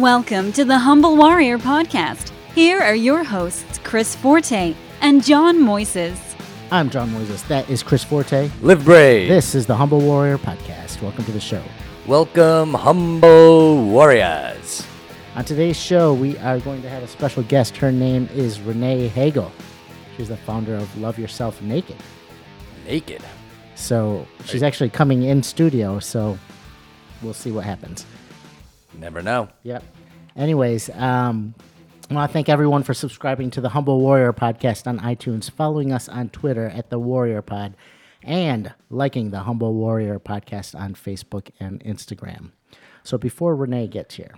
Welcome to the Humble Warrior Podcast. Here are your hosts, Chris Forte and John Moises. I'm John Moises. That is Chris Forte. Live brave. This is the Humble Warrior Podcast. Welcome to the show. Welcome, humble warriors. On today's show, we are going to have a special guest. Her name is Renee Heigl. She's the founder of Love Yourself Naked. Naked. So she's actually coming in studio, so we'll see what happens. Never know. Yep. Anyways, um, I want to thank everyone for subscribing to the Humble Warrior podcast on iTunes, following us on Twitter at the Warrior Pod, and liking the Humble Warrior podcast on Facebook and Instagram. So before Renee gets here,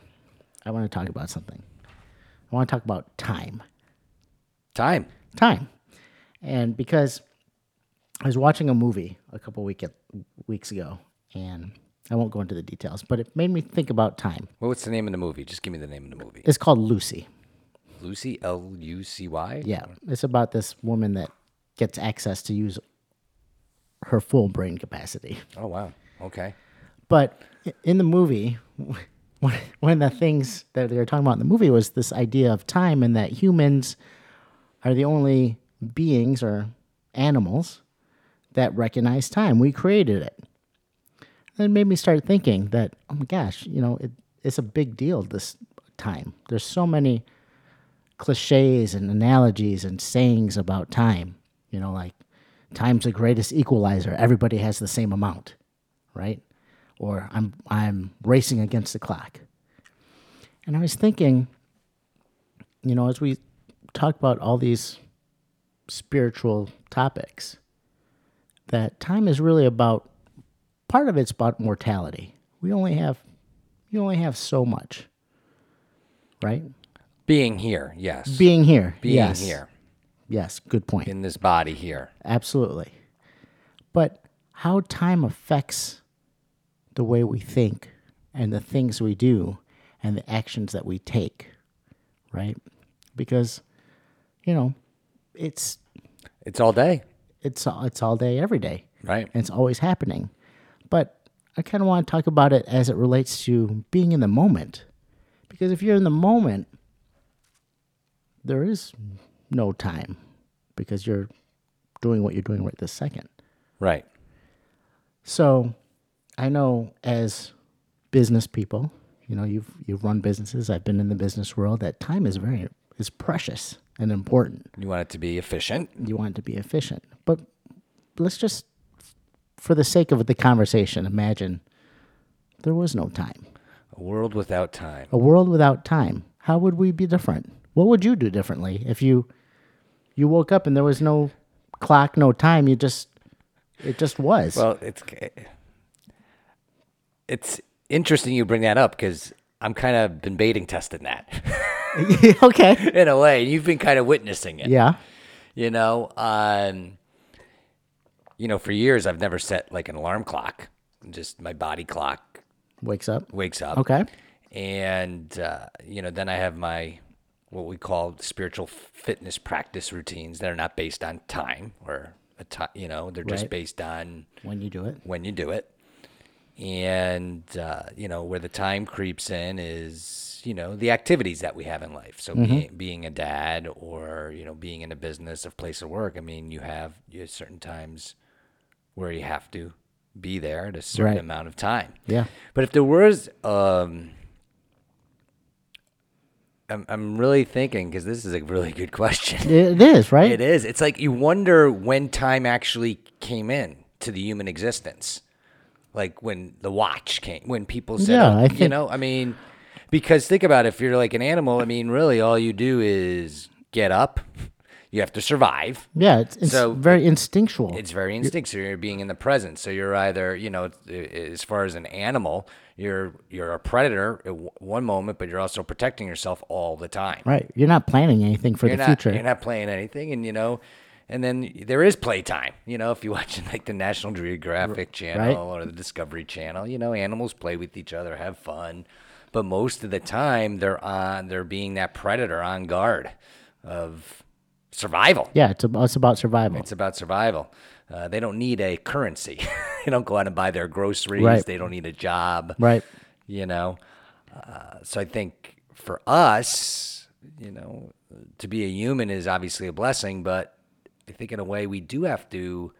I want to talk about something. I want to talk about time. Time. Time. And because I was watching a movie a couple week weeks ago, and I won't go into the details, but it made me think about time. Well, what's the name of the movie? Just give me the name of the movie. It's called Lucy. Lucy, L U C Y? Yeah, it's about this woman that gets access to use her full brain capacity. Oh, wow. Okay. But in the movie, one one of the things that they were talking about in the movie was this idea of time and that humans are the only beings or animals that recognize time. We created it. And it made me start thinking that, oh my gosh, you know, it, it's a big deal this time. There's so many cliches and analogies and sayings about time. You know, like time's the greatest equalizer. Everybody has the same amount, right? Or I'm I'm racing against the clock. And I was thinking, you know, as we talk about all these spiritual topics, that time is really about part of it's about mortality. We only have you only have so much. Right? Being here, yes. Being here. Being yes. here Yes, good point. in this body here. Absolutely. But how time affects the way we think and the things we do and the actions that we take, right? Because, you know, it's It's all day, it's all, it's all day, every day, right? and it's always happening. But I kind of want to talk about it as it relates to being in the moment, because if you're in the moment, there is no time because you're doing what you're doing right this second. Right. So, I know as business people, you know, you've you've run businesses. I've been in the business world. That time is very is precious and important. You want it to be efficient. You want it to be efficient, but let's just, for the sake of the conversation, imagine there was no time. A world without time. A world without time. How would we be different? What would you do differently if you you woke up and there was no clock, no time? You just it just was. Well, it's it's interesting you bring that up because I'm kind of been baiting testing that okay. in a way. You've been kind of witnessing it. Yeah. You know, um, you know, for years I've never set like an alarm clock. Just my body clock Wakes up. wakes up. Okay. And uh, you know, then I have my what we call spiritual fitness practice routines that are not based on time or a time. You know, they're just Right. based on When you do it. when you do it. And uh, you know, where the time creeps in is you know the activities that we have in life. So being, being a dad or you know being in a business, a place of work. I mean, you have you have certain times where you have to be there at a certain Right. amount of time. Yeah. But if there was, um, I'm I'm really thinking because this is a really good question. It is, right? It is. It's like you wonder when time actually came in to the human existence, like when the watch came, when people said, Yeah, oh, I you know, I mean, because think about it, if you're like an animal, I mean, really, all you do is get up. You have to survive. Yeah, it's, it's So- very instinctual. It's very instinctual. You're being in the present, so you're either, you know, as far as an animal, you're you're a predator at w- one moment, but you're also protecting yourself all the time. right. You're not planning anything for You're the not future. you're not planning anything, and you know, and then there is playtime. You know, if you watch like the National Geographic Channel or the Discovery Channel, you know, animals play with each other, have fun, but most of the time they're on they're being that predator on guard of survival. yeah, it's about, it's about survival. It's about survival. Uh, they don't need a currency. they don't go out and buy their groceries. Right. They don't need a job. right. You know, Uh, so I think for us, you know, to be a human is obviously a blessing, but I think in a way we do have to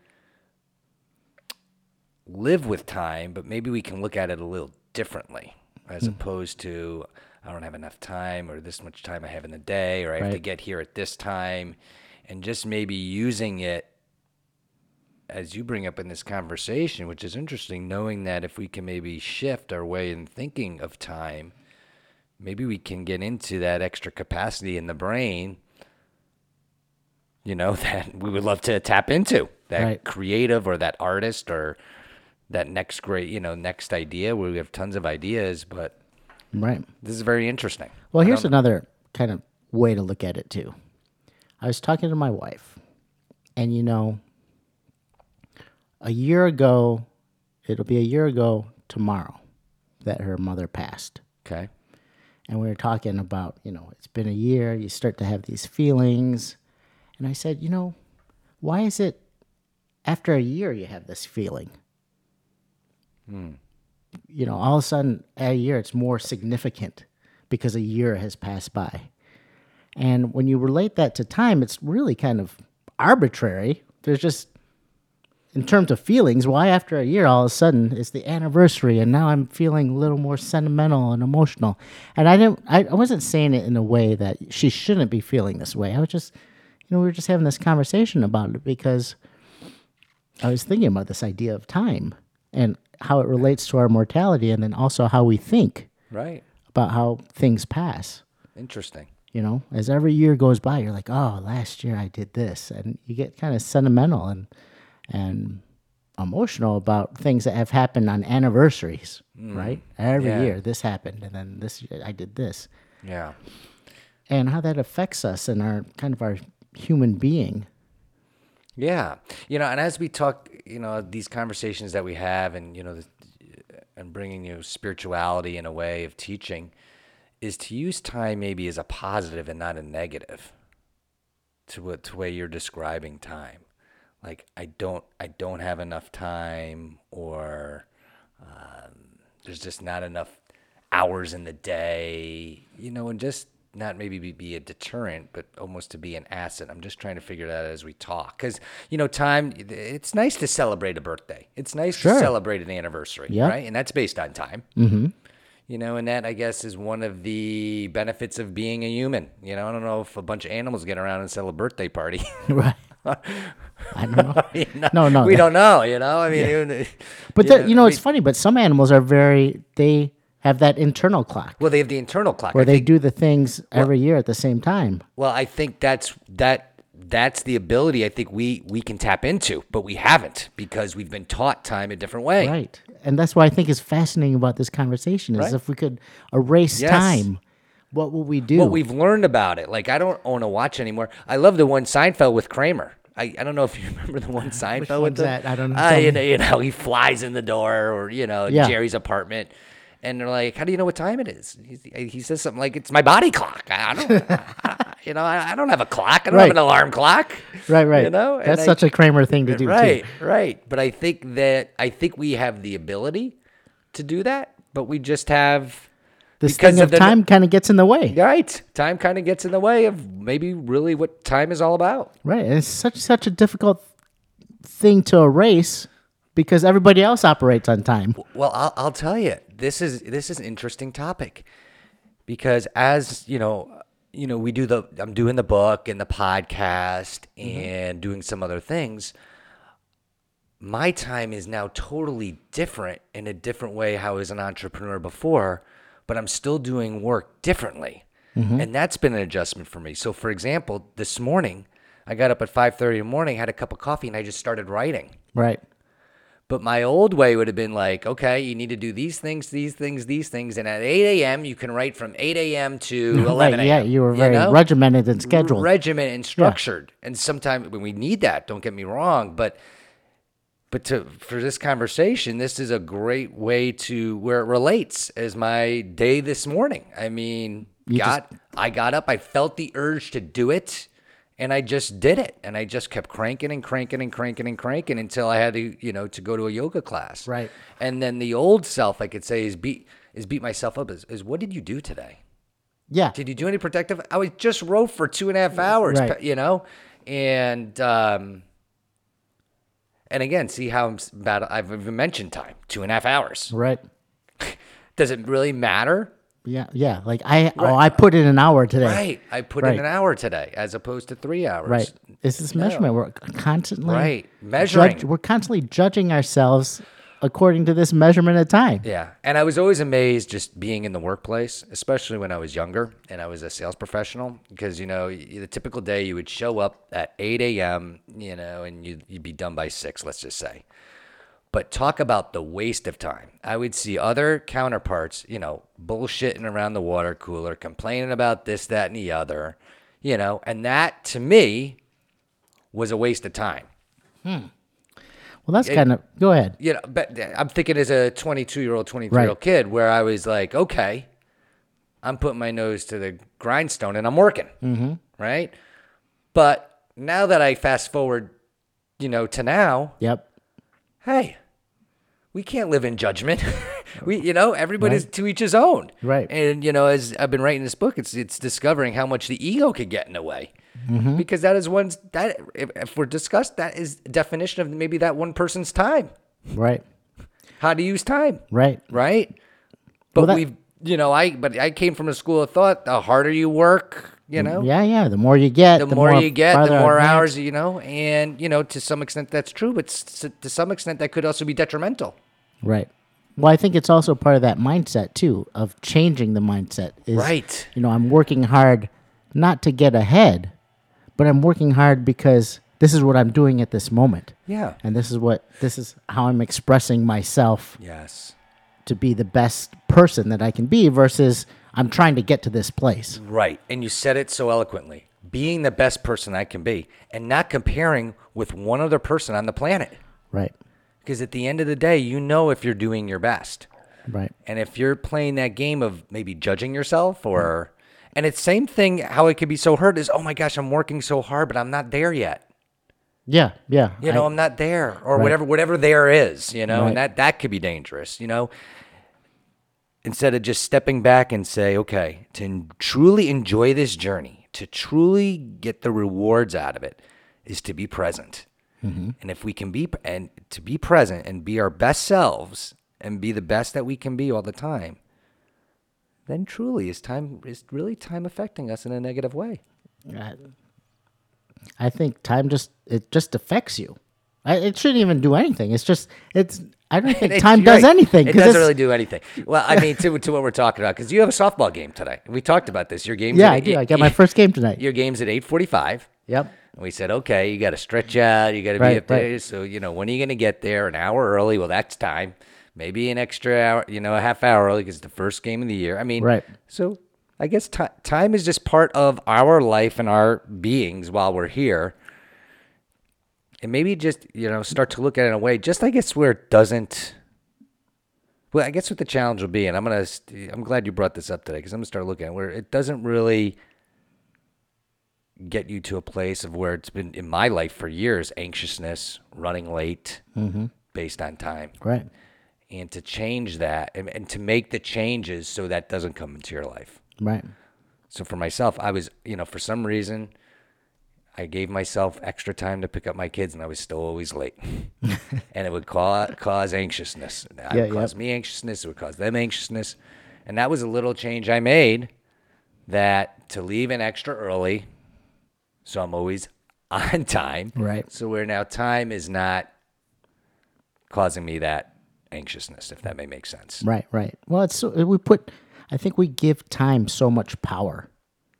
live with time, but maybe we can look at it a little differently as Hmm. opposed to I don't have enough time or this much time I have in the day or I have to get here at this time. And just maybe using it as you bring up in this conversation, which is interesting, knowing that if we can maybe shift our way in thinking of time, maybe we can get into that extra capacity in the brain, you know, that we would love to tap into. That Right. creative or that artist or that next great, you know, next idea. Where we have tons of ideas, but Right. this is very interesting. Well, here's another kind of way to look at it too. I was talking to my wife, and you know, a year ago, it'll be a year ago tomorrow that her mother passed. Okay. And we were talking about, you know, it's been a year, you start to have these feelings. And I said, you know, why is it after a year you have this feeling? Hmm. You know, all of a sudden, a year, it's more significant because a year has passed by. And when you relate that to time, it's really kind of arbitrary. There's just, in terms of feelings, why after a year all of a sudden it's the anniversary and now I'm feeling a little more sentimental and emotional. And I didn't, I, I wasn't saying it in a way that she shouldn't be feeling this way. I was just, you know, we were just having this conversation about it because I was thinking about this idea of time and how it relates to our mortality and then also how we think Right. about how things pass. Interesting. You know, as every year goes by, you're like, oh, last year I did this. And you get kind of sentimental and, and emotional about things that have happened on anniversaries, mm. right? Every Yeah. year, this happened. And then this year I did this. Yeah. And how that affects us and our kind of our human being. Yeah, you know, and as we talk, you know, these conversations that we have, and you know, the, and bringing you know, spirituality in a way of teaching, is to use time maybe as a positive and not a negative. To what to way you're describing time, like I don't I don't have enough time, or um, there's just not enough hours in the day, you know, and just not maybe be, be a deterrent, but almost to be an asset. I'm just trying to figure that out as we talk. Because, you know, time, it's nice to celebrate a birthday. It's nice Sure. to celebrate an anniversary, Yeah. right? And that's based on time. Mm-hmm. You know, and that, I guess, is one of the benefits of being a human. You know, I don't know if a bunch of animals get around and sell a birthday party. right. I don't know. You know, No, no, We don't know, you know? I mean, even- But you that, you know, it's funny, but some animals are very, they have that internal clock Well, they have the internal clock. where I they think- do the things every year at the same time. Well, I think that's that that's the ability I think we we can tap into, but we haven't because we've been taught time a different way. Right. And that's what I think is fascinating about this conversation is Right. if we could erase Yes. time, what will we do? What we've learned about it. Like I don't own a watch anymore. I love the one Seinfeld with Kramer. I, I don't know if you remember the one Seinfeld with one's the, that? I don't know. Uh, Tell you me. know, you know, he flies in the door or you know Yeah. Jerry's apartment, and they're like, "How do you know what time it is?" He, he says something like, "It's my body clock." I don't, you know, I, I don't have a clock. I don't have an alarm clock. right, right. You know, And that's I- such a Kramer thing to do right, too. right. But I think that I think we have the ability to do that, but we just have This thing of of the- time kind of gets in the way. right. Time kind of gets in the way of maybe really what time is all about. Right. And it's such such a difficult thing to erase because everybody else operates on time. Well, I'll, I'll tell you, this is this is an interesting topic because as you know, you know, we do the I'm doing the book and the podcast mm-hmm. and doing some other things. My time is now totally different in a different way how I was an entrepreneur before, but I'm still doing work differently. Mm-hmm. And that's been an adjustment for me. So for example, this morning, I got up at 5:30 in the morning, had a cup of coffee and I just started writing. Right. But my old way would have been like, okay, you need to do these things, these things, these things, and at 8 a.m. you can write from 8 a.m. to 11 Right. Yeah. You were very know? regimented and scheduled. regiment and structured. And sometimes when we need that, don't get me wrong, but but to for this conversation, this is a great way to where it relates as my day this morning. I mean, got I got up, I felt the urge to do it, and I just did it. And I just kept cranking and cranking and cranking and cranking until I had to, you know, to go to a yoga class. Right. And then the old self, I could say, is beat is beat myself up is, is what did you do today? Yeah. Did you do any protective? I was just wrote for two and a half hours, Right. you know, and um, and again, see how I'm. I've even mentioned time, two and a half hours. Right. Does it really matter? Yeah. Yeah. Like I oh I put in an hour today. Right. I put Right. in an hour today as opposed to three hours. Right. It's this measurement. We're constantly Right. Measuring. judge- we're constantly judging ourselves according to this measurement of time. Yeah. And I was always amazed just being in the workplace, especially when I was younger and I was a sales professional. Because, you know, the typical day you would show up at 8 a.m., you know, and you'd, you'd be done by 6, let's just say. But talk about the waste of time. I would see other counterparts, you know, bullshitting around the water cooler, complaining about this, that, and the other, you know, and that to me was a waste of time. Well, that's kind of go ahead. you know, but I'm thinking as a 22 year old, 23 year old Right. kid, where I was like, okay, I'm putting my nose to the grindstone and I'm working, mm-hmm. right? But now that I fast forward, you know, to now, Yep. Hey, we can't live in judgment. we, you know, everybody's to each his own, Right. And you know, as I've been writing this book, it's it's discovering how much the ego could get in the way, Mm-hmm. because that is one's that if, if we're discussed, that is definition of maybe that one person's time, Right. how to use time Right. right? But that- we've, you know, I but I came from a school of thought. The harder you work, you know, Yeah. Yeah. The more you get, the, more, you get, the more advanced- hours, you know, and you know, to some extent that's true, but to some extent that could also be detrimental. Right. Well, I think it's also part of that mindset too of changing the mindset. Is, Right. You know, I'm working hard not to get ahead, but I'm working hard because this is what I'm doing at this moment. Yeah. And this is what this is how I'm expressing myself Yes. to be the best person that I can be versus I'm trying to get to this place. Right. And you said it so eloquently. Being the best person I can be and not comparing with one other person on the planet. Right. Because at the end of the day, you know if you're doing your best. Right. And if you're playing that game of maybe judging yourself or and it's same thing how it could be so hurt is oh my gosh, I'm working so hard, but I'm not there yet. Yeah. Yeah. You know, I- am not there or Right. whatever whatever there is, you know, Right. and that that could be dangerous, you know. Instead of just stepping back and say, okay, to truly enjoy this journey, to truly get the rewards out of it is to be present. Mm-hmm. And if we can be and to be present and be our best selves and be the best that we can be all the time, then truly is time is really time affecting us in a negative way. I, I think time just it just affects you. I, it shouldn't even do anything. It's just it's. I don't think time does right. anything It doesn't really do anything. Well, I mean, to, to what we're talking about, because you have a softball game today. We talked about this. Your game. Yeah, I do. I got my first game tonight. Your game's at eight forty-five. Yep. And we said, okay, you got to stretch out. You got to be Right, up there. right. So you know, when are you going to get there? An hour early? Well, that's time. Maybe an extra hour. You know, a half hour early because it's the first game of the year. I mean, Right. So I guess ti time is just part of our life and our beings while we're here. And maybe just you know start to look at it in a way, just I guess where it doesn't. Well, I guess what the challenge will be, and I'm gonna. I'm glad you brought this up today because I'm gonna start looking at where it doesn't really get you to a place of where it's been in my life for years anxiousness, running late, mm-hmm. based on time, Right. and to change that and, and to make the changes so that doesn't come into your life. Right. So for myself, I was, you know, for some reason, I gave myself extra time to pick up my kids, and I was still always late, and it would cause cause anxiousness. It Yeah, would cause me anxiousness. It would cause them anxiousness, and that was a little change I made. That to leave an extra early, so I'm always on time. Right. So where now time is not causing me that anxiousness, if that may make sense. Right. Right. Well, it's we put. I think we give time so much power.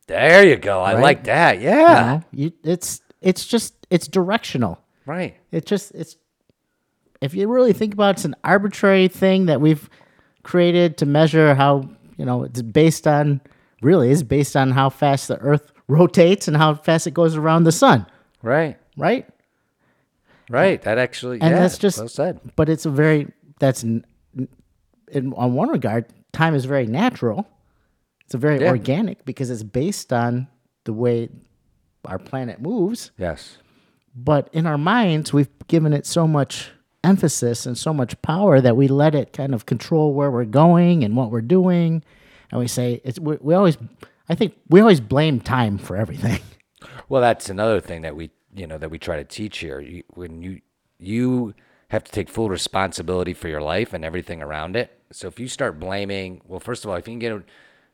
There you go. I Right? like that. you Yeah. know? You, it's it's just it's directional. Right. It just it's if you really think about it, it's an arbitrary thing that we've created to measure how you know it's based on really is based on how fast the Earth rotates and how fast it goes around the sun, Right. right? Right. That actually, And yeah, that's just well said. But it's a very that's n- in on one regard, time is very natural. It's a very Yeah. organic because it's based on the way our planet moves. Yes. But in our minds, we've given it so much emphasis and so much power that we let it kind of control where we're going and what we're doing. And we say, it's, we, we always, I think we always blame time for everything. Well, that's another thing that we, you know, that we try to teach here. You, when you, you have to take full responsibility for your life and everything around it. So if you start blaming, well, first of all, if you can get,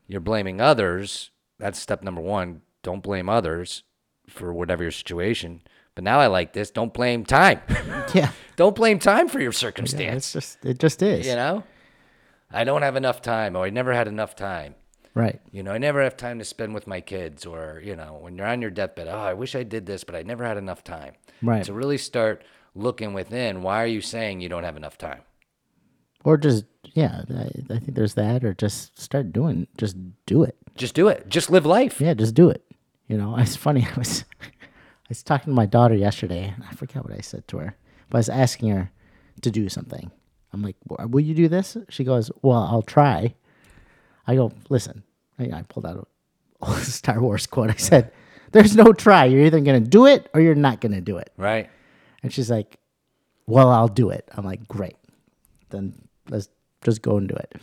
you're blaming others, that's step number one. Don't blame others for whatever your situation. But now I like this. Don't blame time. yeah. don't blame time for your Yeah, circumstance. it's just, it just is. you know, I don't have enough time, or I never had enough time. Right. You know, I never have time to spend with my kids, or you know, when you're on your deathbed, oh, I wish I did this, but I never had enough time. Right. To really start looking within, why are you saying you don't have enough time? Or just, yeah, I, I think there's that, or just start doing, just do it. Just do it. Just live life. Yeah, just do it. You know, it's funny. I was, I was talking to my daughter yesterday, and I forget what I said to her, but I was asking her to do something. I'm like, "Will you do this?" She goes, "Well, I'll try." I go, "Listen," I, I pulled out a Star Wars quote. I said, "There's no try. You're either gonna do it or you're not gonna do it." Right. And she's like, "Well, I'll do it." I'm like, "Great, then let's just go and do it."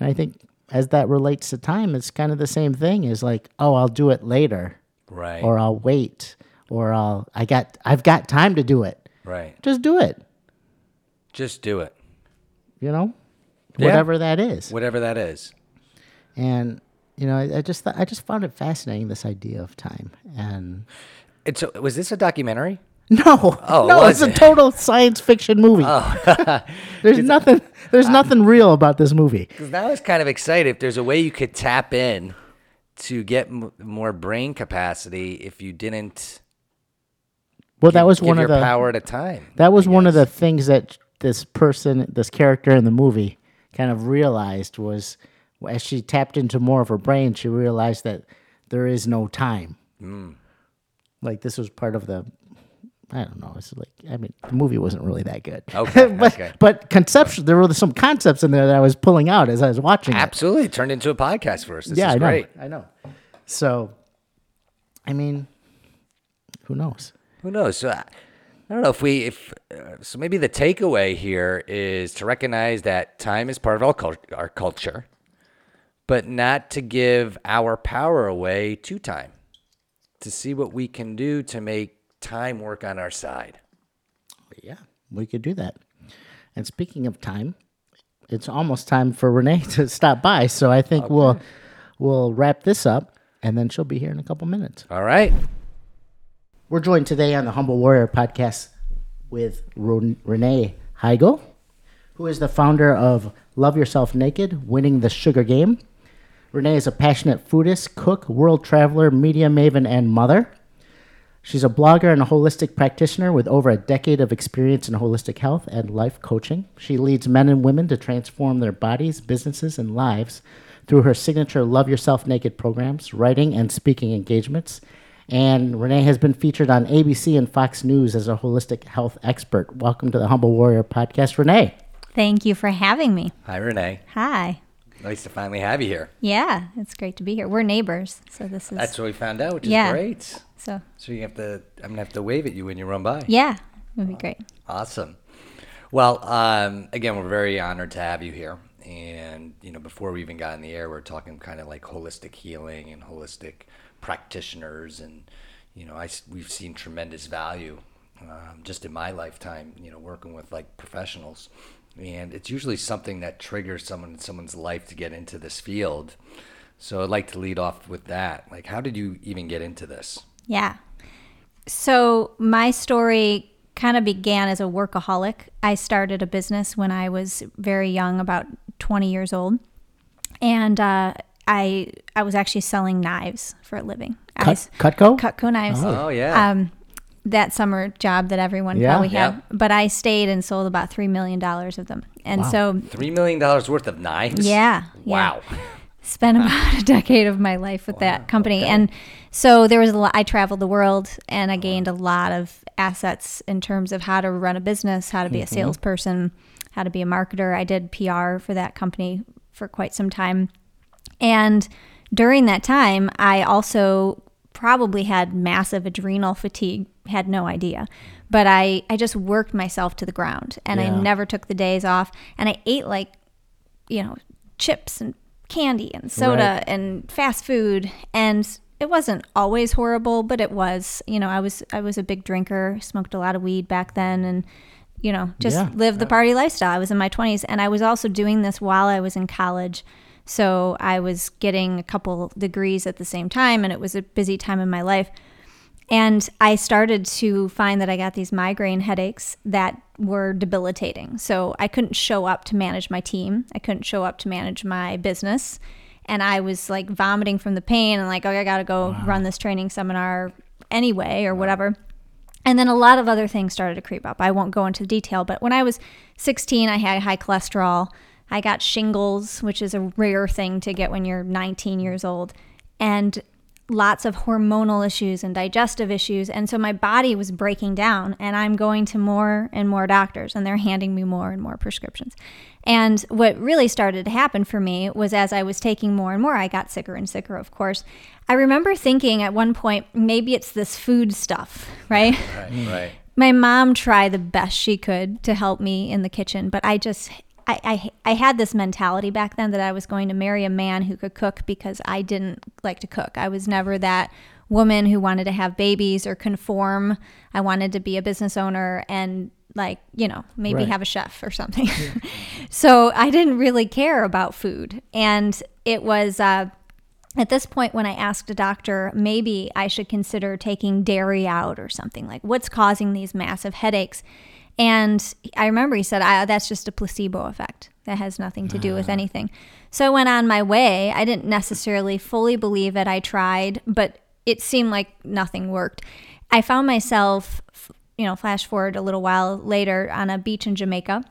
And I think as that relates to time, it's kind of the same thing. Is like, "Oh, I'll do it later." Right. or I'll wait, or I'll I got I've got time to do it. right. Just do it. Just do it. You know, Yeah. whatever that is. Whatever that is. And you know, I, I just thought, I just found it fascinating this idea of time. And It's a, was this a documentary? no, Oh, no, it's a it? total science fiction movie. there's nothing there's nothing real about this movie. Because now I was kind of excited if there's a way you could tap in to get m- more brain capacity if you didn't Well, that was give one of the power at a time. That was one of the things that this person, this character in the movie, kind of realized was as she tapped into more of her brain, she realized that there is no time. Mm. Like this was part of the. I don't know. It's like I mean, the movie wasn't really that good. Okay, but okay. but conceptual, there were some concepts in there that I was pulling out as I was watching. it. Absolutely. It turned into a podcast for us. This yeah, is I know. great. I know. So, I mean, who knows? Who knows? So, I I don't know if we, if, uh, so maybe the takeaway here is to recognize that time is part of our, cul- our culture, but not to give our power away to time, to see what we can do to make time work on our side. Yeah, we could do that. And speaking of time, it's almost time for Renee to stop by. So I think we'll we'll wrap this up, and then she'll be here in a couple minutes. All right. We're joined today on the Humble Warrior podcast with Renee Heigl, who is the founder of Love Yourself Naked, Winning the Sugar Game. Renee is a passionate foodist, cook, world traveler, media maven, and mother. She's a blogger and a holistic practitioner with over a decade of experience in holistic health and life coaching. She leads men and women to transform their bodies, businesses, and lives through her signature Love Yourself Naked programs, writing, and speaking engagements. And Renee has been featured on ABC and Fox News as a holistic health expert. Welcome to the Humble Warrior podcast, Renee. Thank you for having me. Hi, Renee. Hi. Nice to finally have you here. Yeah, it's great to be here. We're neighbors, so this is That's what we found out, which is great. So. So you have to, I'm going to have to wave at you when you run by. Yeah, it would be great. Awesome. Well, um, again, we're very honored to have you here. And you know, before we even got in the air, we are talking kind of like holistic healing and holistic practitioners, and you know, I we've seen tremendous value um, just in my lifetime. You know, working with like professionals, and it's usually something that triggers someone in someone's life to get into this field. So I'd like to lead off with that. Like, how did you even get into this? Yeah. So my story kind of began as a workaholic. I started a business when I was very young, about 20 years old, and uh, I I was actually selling knives for a living. I Cut, s- Cutco? Cutco knives. Oh yeah. um, that summer job that everyone Yeah. probably had. Yeah. But I stayed and sold about three million dollars of them, and so Three million dollars worth of knives. Yeah, yeah. Wow. spent about a decade of my life with that company, and so there was a lot. I traveled the world, and I gained a lot of assets in terms of how to run a business, how to be a mm-hmm. salesperson, how to be a marketer. I did PR for that company for quite some time, and during that time, I also probably had massive adrenal fatigue, had no idea. But I, I just worked myself to the ground and I never took the days off. And I ate like, you know, chips and candy and soda Right. and fast food. And it wasn't always horrible, but it was, you know, I was, I was a big drinker, smoked a lot of weed back then and, you know, just Yeah. lived the party lifestyle. I was in my 20s and I was also doing this while I was in college. So I was getting a couple degrees at the same time, and it was a busy time in my life. And I started to find that I got these migraine headaches that were debilitating. So I couldn't show up to manage my team, I couldn't show up to manage my business. And I was like vomiting from the pain and like, oh, I got to go run this training seminar anyway or whatever. And then a lot of other things started to creep up. I won't go into the detail, but when I was 16, I had high cholesterol. I got shingles, which is a rare thing to get when you're 19 years old, and lots of hormonal issues and digestive issues. And so my body was breaking down, and I'm going to more and more doctors, and they're handing me more and more prescriptions. And what really started to happen for me was as I was taking more and more, I got sicker and sicker, of course. I remember thinking at one point, maybe it's this food stuff, right? Right, right. my mom tried the best she could to help me in the kitchen, but I just I, I I had this mentality back then that I was going to marry a man who could cook because I didn't like to cook. I was never that woman who wanted to have babies or conform. I wanted to be a business owner and like, you know, maybe Right. have a chef or something. so I didn't really care about food. And it was uh at this point when i asked a doctor maybe i should consider taking dairy out or something like what's causing these massive headaches and i remember he said that's just a placebo effect. That has nothing to do with ah. anything. So i went on my way. I didn't necessarily fully believe it. I tried but it seemed like nothing worked. I found myself you know flash forward a little while later on a beach in jamaica.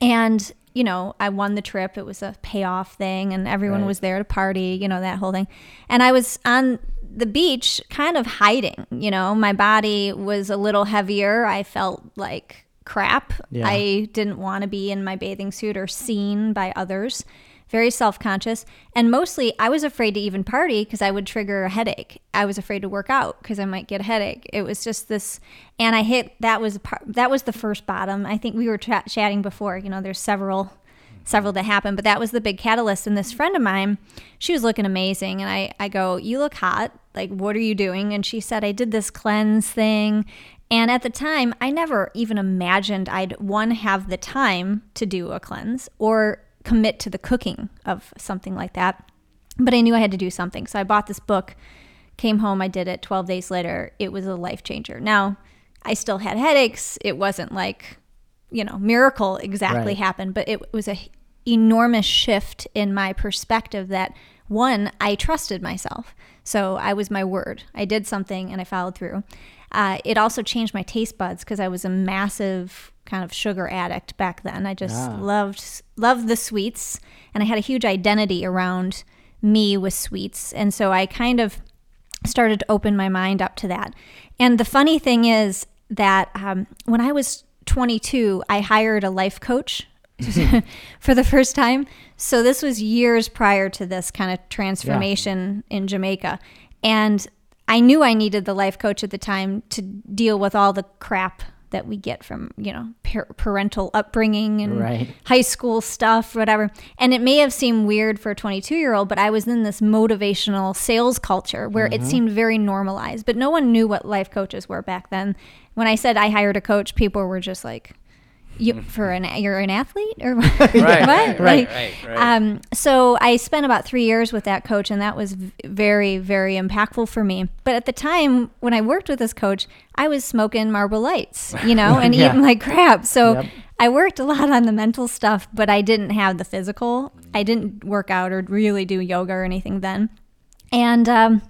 And, you know, I won the trip. It was a payoff thing, and everyone Right. was there to party, you know, that whole thing. And I was on the beach kind of hiding, you know, my body was a little heavier. I felt like crap. Yeah. I didn't want to be in my bathing suit or seen by others. Very self conscious. And mostly, I was afraid to even party because I would trigger a headache. I was afraid to work out because I might get a headache. It was just this, and I hit that was part, that was the first bottom. I think we were tra- chatting before. You know, there's several several that happened, but that was the big catalyst. And this friend of mine, she was looking amazing, and I I go, you look hot. Like, what are you doing? And she said, I did this cleanse thing. And at the time, I never even imagined I'd one have the time to do a cleanse or commit to the cooking of something like that. But I knew I had to do something. So I bought this book, came home, I did it. 12 days later, it was a life changer. Now, I still had headaches. It wasn't like, you know, miracle exactly Right. happened, but it was a enormous shift in my perspective that one, I trusted myself. So I was my word. I did something and I followed through. Uh, it also changed my taste buds because I was a massive kind of sugar addict back then. I just Ah. loved loved the sweets, and I had a huge identity around me with sweets, and so I kind of started to open my mind up to that. And the funny thing is that um, when I was 22, I hired a life coach for the first time. So this was years prior to this kind of transformation in Jamaica. And I knew I needed the life coach at the time to deal with all the crap that we get from, you know, par- parental upbringing and Right. high school stuff, whatever. And it may have seemed weird for a 22 year old, but I was in this motivational sales culture where it mm-hmm. seemed very normalized. But no one knew what life coaches were back then. When I said I hired a coach, people were just like, "You for an you're an athlete or what?" Right, right, Like, right, right, right. Um, so I spent about three years with that coach, and that was very, very impactful for me. But at the time when I worked with this coach, I was smoking Marlboro Lights, you know, and Yeah. eating like crap. So Yep. I worked a lot on the mental stuff, but I didn't have the physical. I didn't work out or really do yoga or anything then. And um,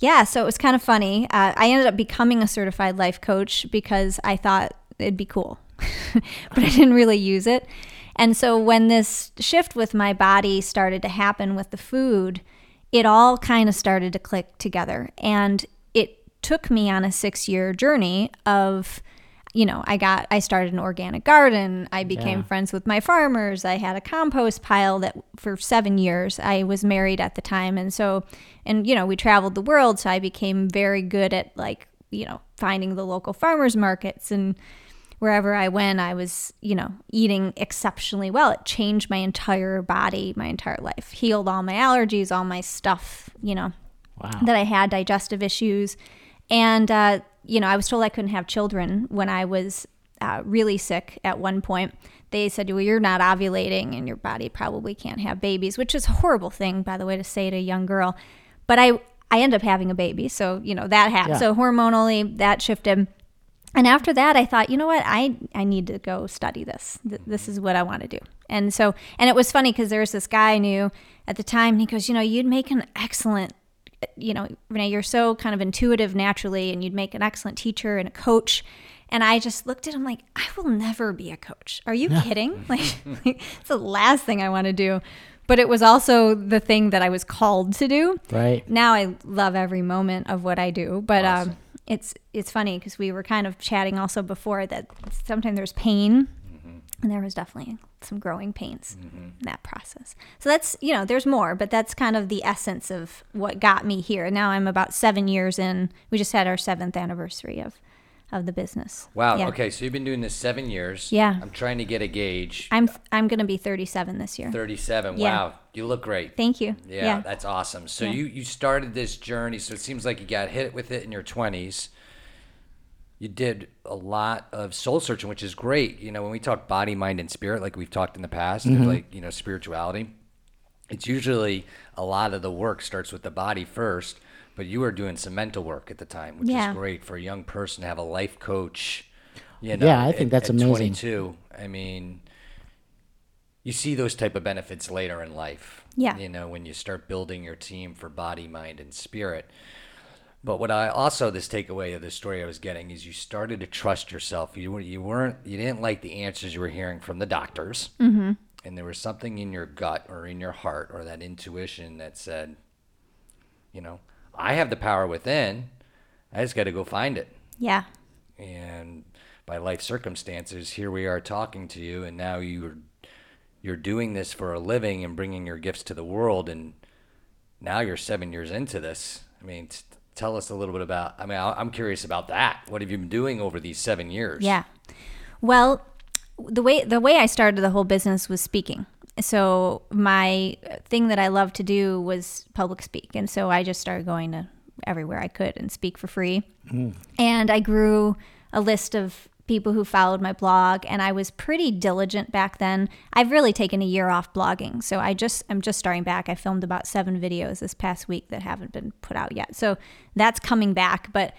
yeah, so it was kind of funny. Uh, I ended up becoming a certified life coach because I thought it'd be cool, but I didn't really use it. And so when this shift with my body started to happen with the food, it all kind of started to click together. And it took me on a six year journey of you know, I got, I started an organic garden. I became Yeah. friends with my farmers. I had a compost pile that for seven years I was married at the time. And so, and, you know, we traveled the world. So I became very good at like, you know, finding the local farmers markets and wherever I went, I was, you know, eating exceptionally well. It changed my entire body, my entire life, healed all my allergies, all my stuff, you know, Wow. that I had digestive issues. And, uh, you know, I was told I couldn't have children when I was uh, really sick at one point. They said, well, you're not ovulating and your body probably can't have babies, which is a horrible thing, by the way, to say to a young girl. But I, I ended up having a baby. So, you know, that happened. Yeah. So hormonally, that shifted. And after that, I thought, you know what? I, I need to go study this. Th- This is what I want to do. And so, and it was funny because there was this guy I knew at the time, and he goes, you know, you'd make an excellent, you know, Renee, you're so kind of intuitive naturally, and you'd make an excellent teacher and a coach. And I just looked at him like, I will never be a coach. Are you kidding? Like, it's the last thing I want to do. But it was also the thing that I was called to do Right. now I love every moment of what I do, but um, it's it's funny because we were kind of chatting also before that sometimes there's pain, mm-hmm. and there was definitely some growing pains in mm-hmm. that process. So that's you know there's more, but that's kind of the essence of what got me here. Now I'm about seven years in. We just had our seventh anniversary of of the business. Wow. Yeah. Okay, so you've been doing this seven years. Yeah. I'm trying to get a gauge. I'm I'm gonna be 37 this year. 37. Yeah. Wow. You look great. Thank you. Yeah, that's awesome. So Yeah. you you started this journey. So it seems like you got hit with it in your 20s. You did a lot of soul searching, which is great. You know, when we talk body, mind, and spirit, like we've talked in the past, of mm-hmm. like you know spirituality, it's usually a lot of the work starts with the body first. But you were doing some mental work at the time, which Yeah. is great for a young person to have a life coach. You know, Yeah, I think at- that's at amazing. 22. I mean, you see those type of benefits later in life. Yeah. You know, when you start building your team for body, mind, and spirit. But what I also this takeaway of the story I was getting is you started to trust yourself. You were- you weren't you didn't like the answers you were hearing from the doctors, mm-hmm. and there was something in your gut or in your heart or that intuition that said, you know, I have the power within. I just got to go find it Yeah. and by life circumstances here we are talking to you and now you're you're doing this for a living and bringing your gifts to the world and now you're 7 years into this i mean t- tell us a little bit about i mean I- i'm curious about that what have you been doing over these 7 years Yeah. Well, the way the way I started the whole business was speaking. So my thing that I love to do was public speak, and so I just started going to everywhere I could and speak for free. Mm. And I grew a list of people who followed my blog, and I was pretty diligent back then. I've really taken a year off blogging, so I just I'm just starting back. I filmed about seven videos this past week that haven't been put out yet, so that's coming back, but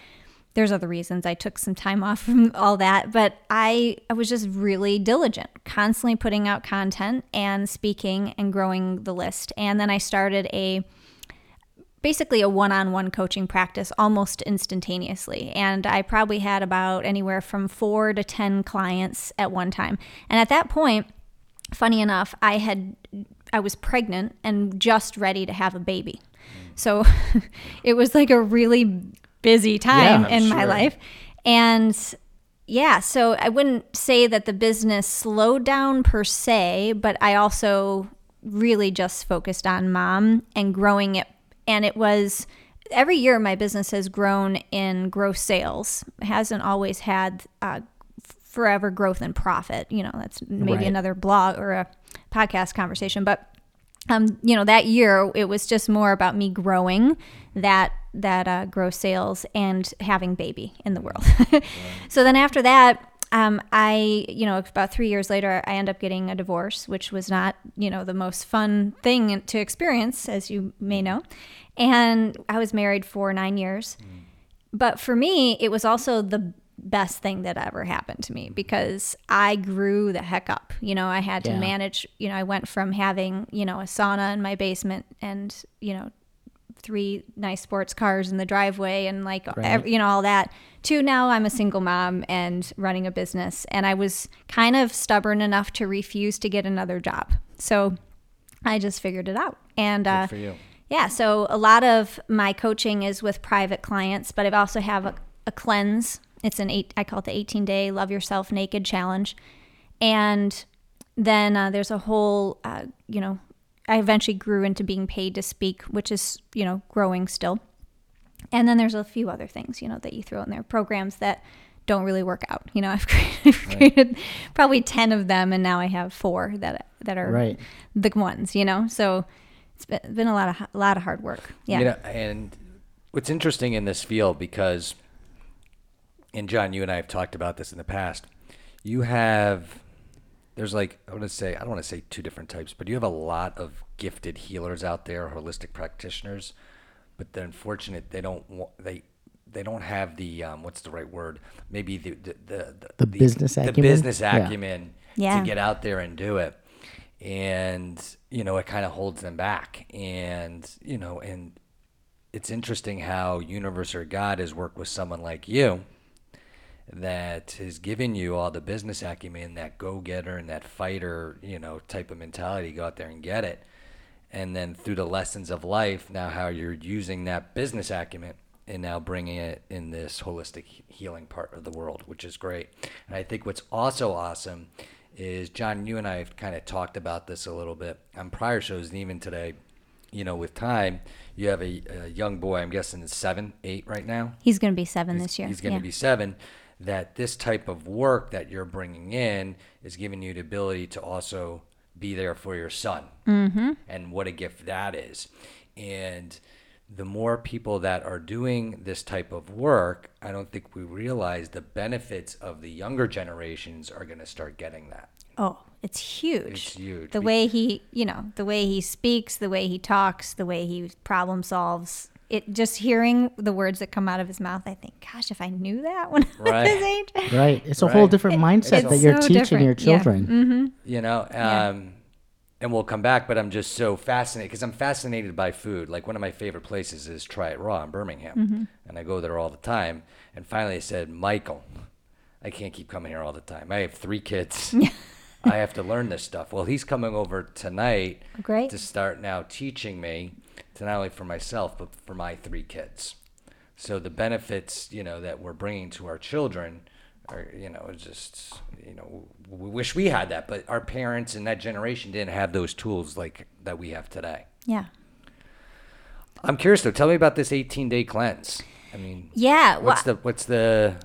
there's other reasons. I took some time off from all that, but I, I was just really diligent, constantly putting out content and speaking and growing the list. And then I started a basically a one-on-one coaching practice almost instantaneously. And i probably had about anywhere from four to ten clients at one time. And at that point funny enough i had i was pregnant and just ready to have a baby. So it was like a really busy time Yeah, in my life and yeah, so I wouldn't say that the business slowed down per se, but I also really just focused on mom and growing it. And it was every year my business has grown in gross sales. It hasn't always had uh, forever growth and profit. You know, that's maybe Right. another blog or a podcast conversation. But um, you know, that year it was just more about me growing that that uh, gross sales and having baby in the world. so then after that, um, I, you know, about three years later, I end up getting a divorce, which was not, you know, the most fun thing to experience, as you may know. And I was married for nine years. But for me, it was also the best thing that ever happened to me because I grew the heck up. You know, I had to Yeah. manage, you know, I went from having, you know, a sauna in my basement and, you know, three nice sports cars in the driveway and like ev- you know all that to now I'm a single mom and running a business and I was kind of stubborn enough to refuse to get another job. So I just figured it out. And uh yeah, so a lot of my coaching is with private clients, but I've also have a, a cleanse it's an eight. I call it the 18 day Love Yourself Naked Challenge, and then uh, there's a whole, uh, you know, I eventually grew into being paid to speak, which is you know growing still. And then there's a few other things, you know, that you throw in there, programs that don't really work out. You know, I've created, I've created probably 10 of them and now I have four that that are Right. the ones, you know. So it's been, been a lot of a lot of hard work. Yeah. You know, and what's interesting in this field because, and John, you and I have talked about this in the past. You have, there's like I want to say I don't want to say two different types, but you have a lot of gifted healers out there, holistic practitioners, but they're unfortunate they don't wa- they they don't have the um, what's the right word? Maybe the the the, The business the acumen? business acumen Yeah. to get out there and do it and you know it kind of holds them back and you know and it's interesting how universe or god has worked with someone like you that has given you all the business acumen that go-getter and that fighter you know type of mentality go out there and get it and then through the lessons of life now how you're using that business acumen and now bringing it in this holistic healing part of the world which is great and i think what's also awesome is john you and i have kind of talked about this a little bit on prior shows and even today you know with time you have a, a young boy i'm guessing it's seven eight right now He's going to be seven this year. He's going to Yeah. be seven. That this type of work that you're bringing in is giving you the ability to also be there for your son. Mm-hmm. And what a gift that is. And the more people that are doing this type of work, I don't think we realize the benefits of the younger generations are going to start getting that. Oh, it's huge. It's huge. The way he, you know, the way he speaks, the way he talks, the way he problem solves. It just hearing the words that come out of his mouth, I think, gosh, if I knew that when I was his age. Right. It's a whole Right. different mindset it's that you're so teaching different. your Yeah. children. you know um, and we'll come back but i'm just so fascinated because i'm fascinated by food like one of my favorite places is try it raw in birmingham and i go there all the time and finally i said michael i can't keep coming here all the time i have three kids i have to learn this stuff well he's coming over tonight oh, Great. to start now teaching me to not only for myself but for my three kids so the benefits you know that we're bringing to our children are you know just you know we wish we had that but our parents and that generation didn't have those tools like that we have today Yeah. i'm curious though tell me about this 18 day cleanse i mean Yeah. Well, what's the what's the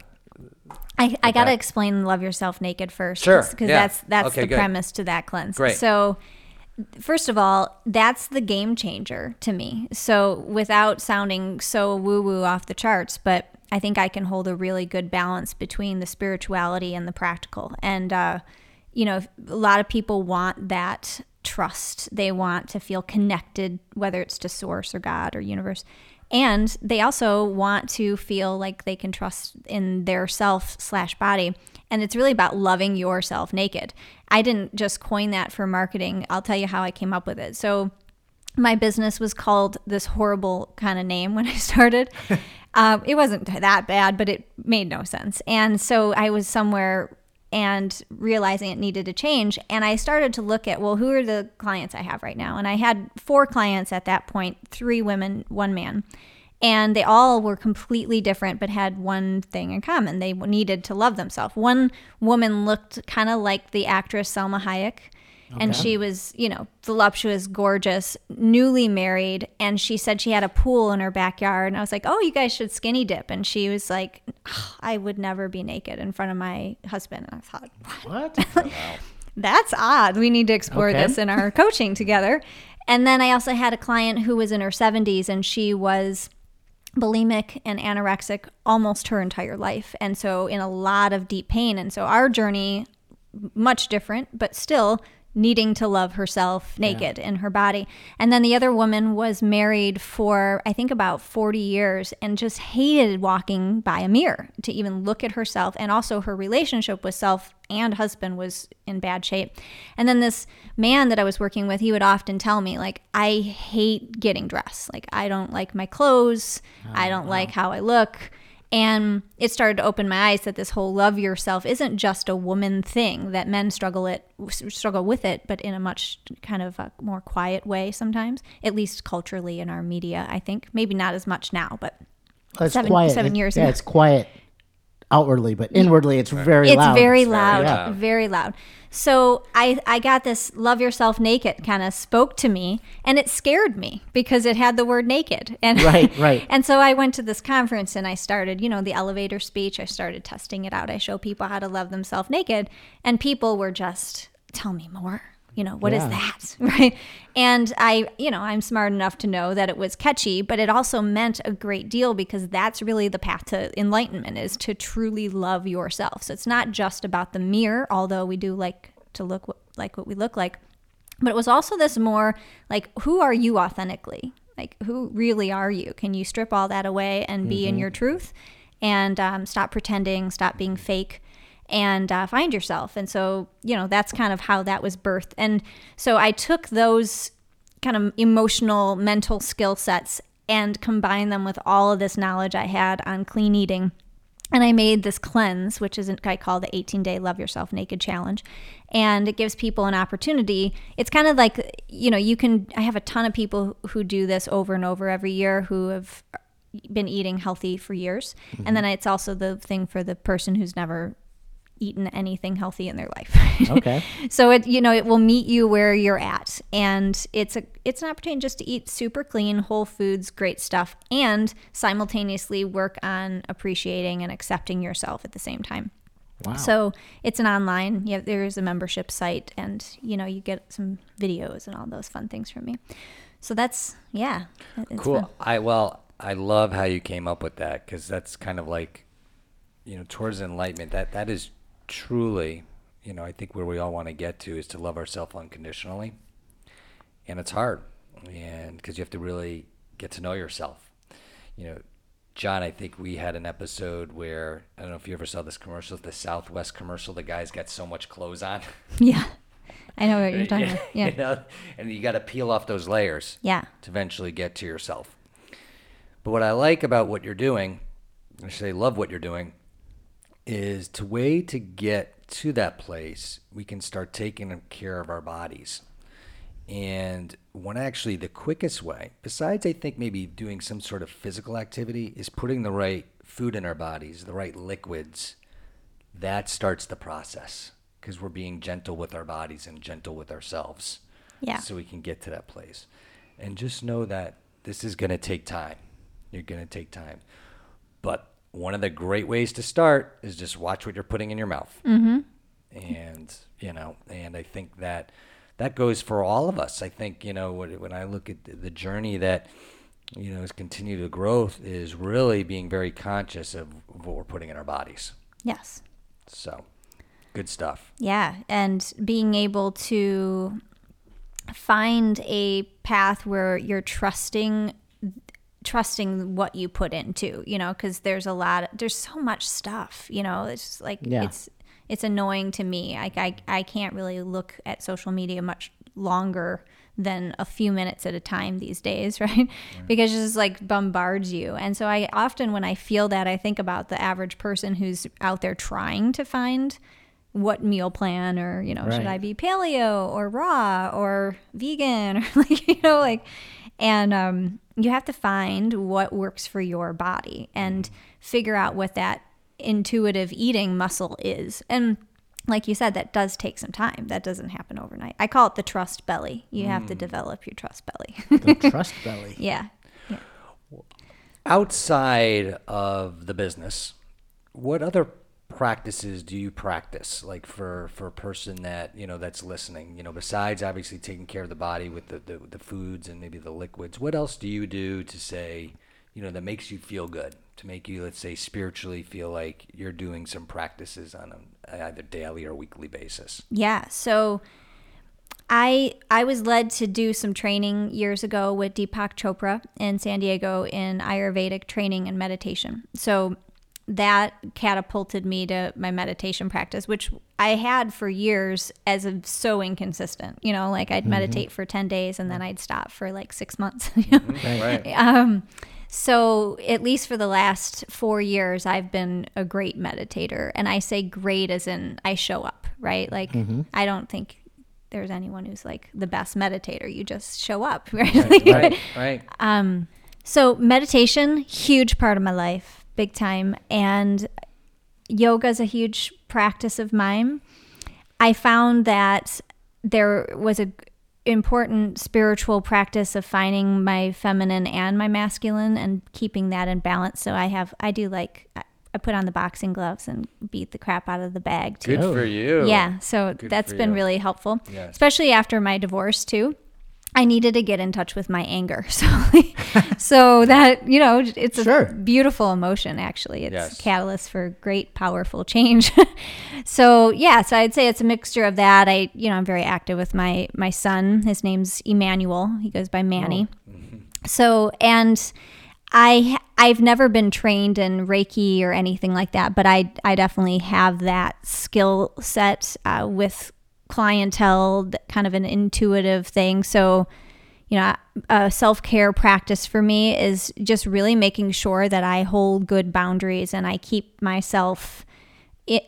I, I got to that? explain love yourself naked first. Sure, Because yeah. that's, that's Okay, the good. premise to that cleanse. Great. So, first of all, that's the game changer to me. So, without sounding so woo woo off the charts, but I think I can hold a really good balance between the spirituality and the practical. And, uh, you know, a lot of people want that trust. They want to feel connected, whether it's to source or God or universe. And they also want to feel like they can trust in their self slash body. And it's really about loving yourself naked. I didn't just coin that for marketing. I'll tell you how I came up with it. So, my business was called this horrible kind of name when I started. um, it wasn't that bad, but it made no sense. And so I was somewhere and realizing it needed to change. And I started to look at, well, who are the clients I have right now? And I had four clients at that point three women, one man. And they all were completely different, but had one thing in common. They needed to love themselves. One woman looked kind of like the actress Salma Hayek and she was, you know, voluptuous, gorgeous, newly married, and she said she had a pool in her backyard. And I was like, "Oh, you guys should skinny dip." And she was like, "Ugh, "I would never be naked in front of my husband." And I thought, What? Oh, that's odd. We need to explore Okay. this in our coaching together. And then I also had a client who was in her 70s and she was bulimic and anorexic almost her entire life. And so in a lot of deep pain. And so our journey much different, but still needing to love herself naked in her body. And then the other woman was married for, I think, about 40 years and just hated walking by a mirror to even look at herself. And also her relationship with self and husband was in bad shape. And then this man that I was working with, he would often tell me, like, I hate getting dressed. Like, I don't like my clothes. I oh, don't like how I look. And it started to open my eyes that this whole love yourself isn't just a woman thing that men struggle it struggle with it, but in a much kind of a more quiet way sometimes. At least culturally in our media, I think maybe not as much now, but It's Seven- quiet. seven It- years Yeah, ago. it's quiet outwardly, but inwardly it's very it's loud. very It's very loud, loud. very loud. So I I got this love yourself naked kind of spoke to me and it scared me because it had the word naked. And Right, right. and so I went to this conference and I started, you know, the elevator speech. I started testing it out. I show people how to love themselves naked and people were just tell me more. You know, what is Yeah. that? Right. And I, you know, I'm smart enough to know that it was catchy, but it also meant a great deal because that's really the path to enlightenment is to truly love yourself. So it's not just about the mirror, although we do like to look like what we look like, but it was also this more like, who are you authentically? Like, who really are you? Can you strip all that away and be in your truth and um, stop pretending, stop being fake? And uh, find yourself. And so, you know, that's kind of how that was birthed. And so I took those kind of emotional, mental skill sets and combined them with all of this knowledge I had on clean eating. And I made this cleanse, which is I call the 18 day Love Yourself Naked Challenge. And it gives people an opportunity. It's kind of like, you know, you can, I have a ton of people who do this over and over every year who have been eating healthy for years. And then it's also the thing for the person who's never eaten anything healthy in their life. Okay. so it you know it will meet you where you're at and it's a it's an opportunity just to eat super clean whole foods great stuff and simultaneously work on appreciating and accepting yourself at the same time. Wow. So it's an online. Yeah, there is a membership site, and you know you get some videos and all those fun things from me. So that's yeah, it's Cool. fun. I well, I love how you came up with that because that's kind of like, you know, towards enlightenment. That that is truly, you know, I think where we all want to get to is to love ourselves unconditionally, and it's hard, and because you have to really get to know yourself. You know, John, I think we had an episode where I don't know if you ever saw this commercial, the Southwest commercial. The guys got so much clothes on. Yeah, I know what you're talking about. you Yeah, know, and you got to peel off those layers yeah, to eventually get to yourself. But what I like about what you're doing, I should say love what you're doing, is to way to get to that place, we can start taking care of our bodies. And one actually the quickest way, besides I think maybe doing some sort of physical activity, is putting the right food in our bodies, the right liquids. That starts the process because we're being gentle with our bodies and gentle with ourselves yeah. so we can get to that place. And just know that this is going to take time. You're going to take time. But one of the great ways to start is just watch what you're putting in your mouth. Mm-hmm. And, you know, and I think that that goes for all of us. I think, you know, when, when I look at the- the journey that, you know, has continued to growth is really being very conscious of what we're putting in our bodies. Yes. So, good stuff. Yeah, and being able to find a path where you're trusting trusting what you put into, you know, cuz there's a lot there's so much stuff, you know, it's just like Yeah. it's it's annoying to me. I, I I can't really look at social media much longer than a few minutes at a time these days, right? Because it just like bombards you. And so I often when I feel that I think about the average person who's out there trying to find what meal plan or you know should i be paleo or raw or vegan or like you know like and um, you have to find what works for your body and figure out what that intuitive eating muscle is. And like you said that does take some time. That doesn't happen overnight. I call it the trust belly. You have to develop your trust belly. The trust belly. yeah. Outside of the business, what other practices do you practice like for for a person that you know that's listening you know besides obviously taking care of the body with the, the, the foods and maybe the liquids what else do you do to say you know that makes you feel good to make you let's say spiritually feel like you're doing some practices on a either daily or weekly basis Yeah. So I I was led to do some training years ago with Deepak Chopra in San Diego in Ayurvedic training and meditation. So that catapulted me to my meditation practice, which I had for years as a, so inconsistent. You know, like I'd mm-hmm. meditate for 10 days and then mm-hmm. I'd stop for like six months. you know? Mm-hmm. right Um, so at least for the last four years, I've been a great meditator, and I say great as in I show up, right? Like I don't think there's anyone who's like the best meditator. You just show up, right? right right um, So meditation, huge part of my life, big time, and yoga is a huge practice of mine. I found that there was a important spiritual practice of finding my feminine and my masculine and keeping that in balance. So I have I do like I put on the boxing gloves and beat the crap out of the bag too. Good for oh. you. Yeah, so Good that's for been you. really helpful, Yes. especially after my divorce too. I needed to get in touch with my anger, so so that you know it's a beautiful emotion. Actually, it's Yes. a catalyst for great, powerful change. so yeah, so I'd say it's a mixture of that. I you know I'm very active with my my son. His name's Emmanuel. He goes by Manny. So and I I've never been trained in Reiki or anything like that, but I I definitely have that skill set uh, with clientele, kind of an intuitive thing. So, you know, a self care practice for me is just really making sure that I hold good boundaries and I keep myself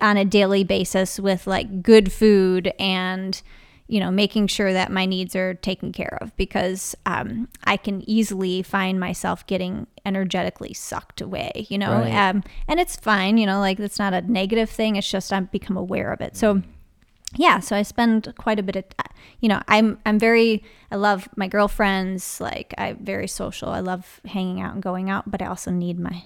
on a daily basis with like good food and you know making sure that my needs are taken care of because um, i can easily find myself getting energetically sucked away you know Right. um, and it's fine you know like it's not a negative thing it's just i've become aware of it so yeah so i spend quite a bit of you know i'm i'm very i love my girlfriends like i'm very social i love hanging out and going out but i also need my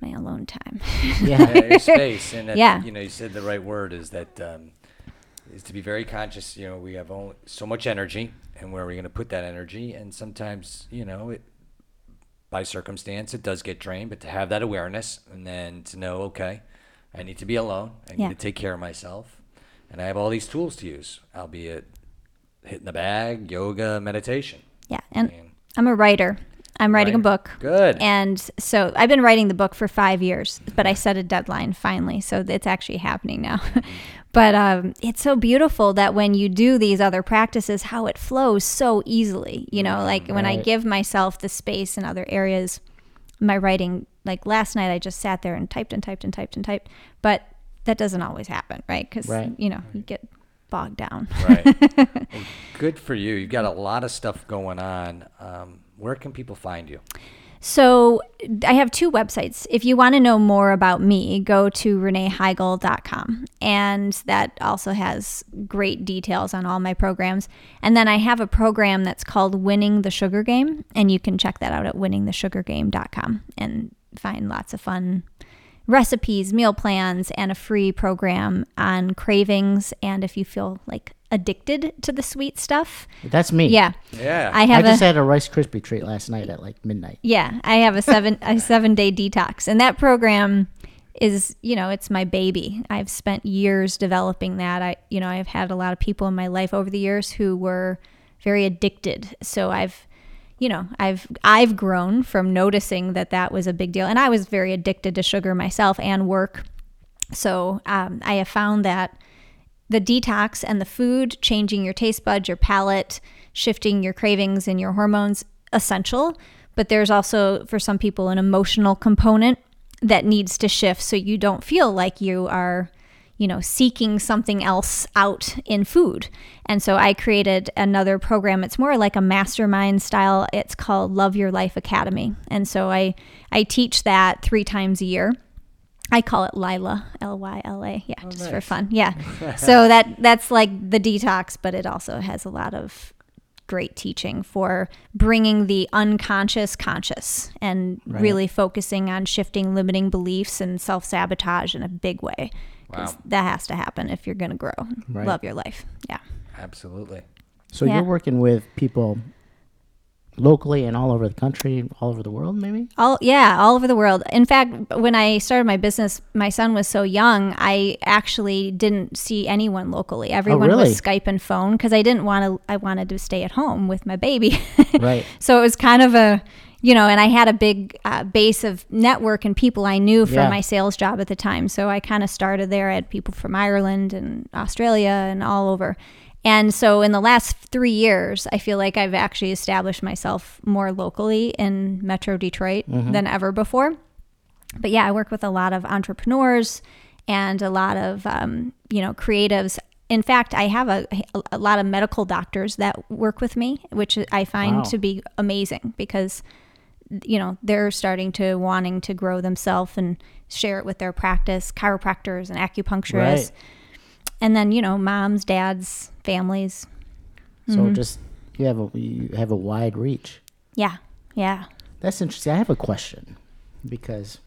my alone time Yeah. Your space. And that, Yeah. you know, you said the right word is that um, is to be very conscious. You know, we have only so much energy, and where are we going to put that energy? And sometimes, you know, it by circumstance it does get drained, but to have that awareness and then to know, okay, I need to be alone. I need Yeah. to take care of myself, and I have all these tools to use, albeit hitting the bag, yoga, meditation. Yeah, and mean- I'm a writer. I'm writing a book. Good. And so I've been writing the book for five years, but I set a deadline finally, so it's actually happening now. but um, it's so beautiful that when you do these other practices, how it flows so easily. You know, like when I give myself the space in other areas, my writing. Like last night, I just sat there and typed and typed and typed and typed, but that doesn't always happen, right? Because Right. you know you get bogged down. Right. Well, good for you. You've got a lot of stuff going on. Um, where can people find you? So I have two websites. If you want to know more about me, go to reneeheigl.com. And that also has great details on all my programs. And then I have a program that's called Winning the Sugar Game. And you can check that out at winningthesugargame.com and find lots of fun recipes, meal plans, and a free program on cravings. And if you feel like addicted to the sweet stuff, That's me. yeah. Yeah. I I just a, had a Rice Krispie treat last night at like midnight. yeah, I have a seven a seven day detox, and that program is you know it's my baby. I've spent years developing that. I you know I've had a lot of people in my life over the years who were very addicted. So I've you know I've I've grown from noticing that that was a big deal, and I was very addicted to sugar myself and work. So um, I have found that the detox and the food, changing your taste buds, your palate, shifting your cravings and your hormones, essential. But there's also, for some people, an emotional component that needs to shift so you don't feel like you are, you know, seeking something else out in food. And so I created another program. It's more like a mastermind style. It's called Love Your Life Academy. And so I, I teach that three times a year. I call it Lyla, L Y L A. Yeah, oh, just for fun. Yeah. so that that's like the detox, but it also has a lot of great teaching for bringing the unconscious conscious and really focusing on shifting limiting beliefs and self-sabotage in a big way. 'Cause Wow. That has to happen if you're going to grow. Right. Love your life. Yeah. Absolutely. So Yeah. you're working with people locally and all over the country, all over the world, maybe? All yeah, all over the world. In fact, when I started my business, my son was so young, I actually didn't see anyone locally. Oh, Everyone really? was Skype and phone because I didn't want to. I wanted to stay at home with my baby. Right. so it was kind of a, you know, and I had a big uh, base of network and people I knew from Yeah. my sales job at the time. So I kind of started there. I had people from Ireland and Australia and all over. And so in the last three years, I feel like I've actually established myself more locally in Metro Detroit than ever before. But yeah, I work with a lot of entrepreneurs and a lot of um, you know creatives. In fact, I have a, a lot of medical doctors that work with me, which I find Wow. to be amazing because you know, they're starting to wanting to grow themselves and share it with their practice, chiropractors and acupuncturists. Right. And then, you know, moms, dads, families. So Mm-hmm. just you have a you have a wide reach. Yeah. Yeah. That's interesting. I have a question because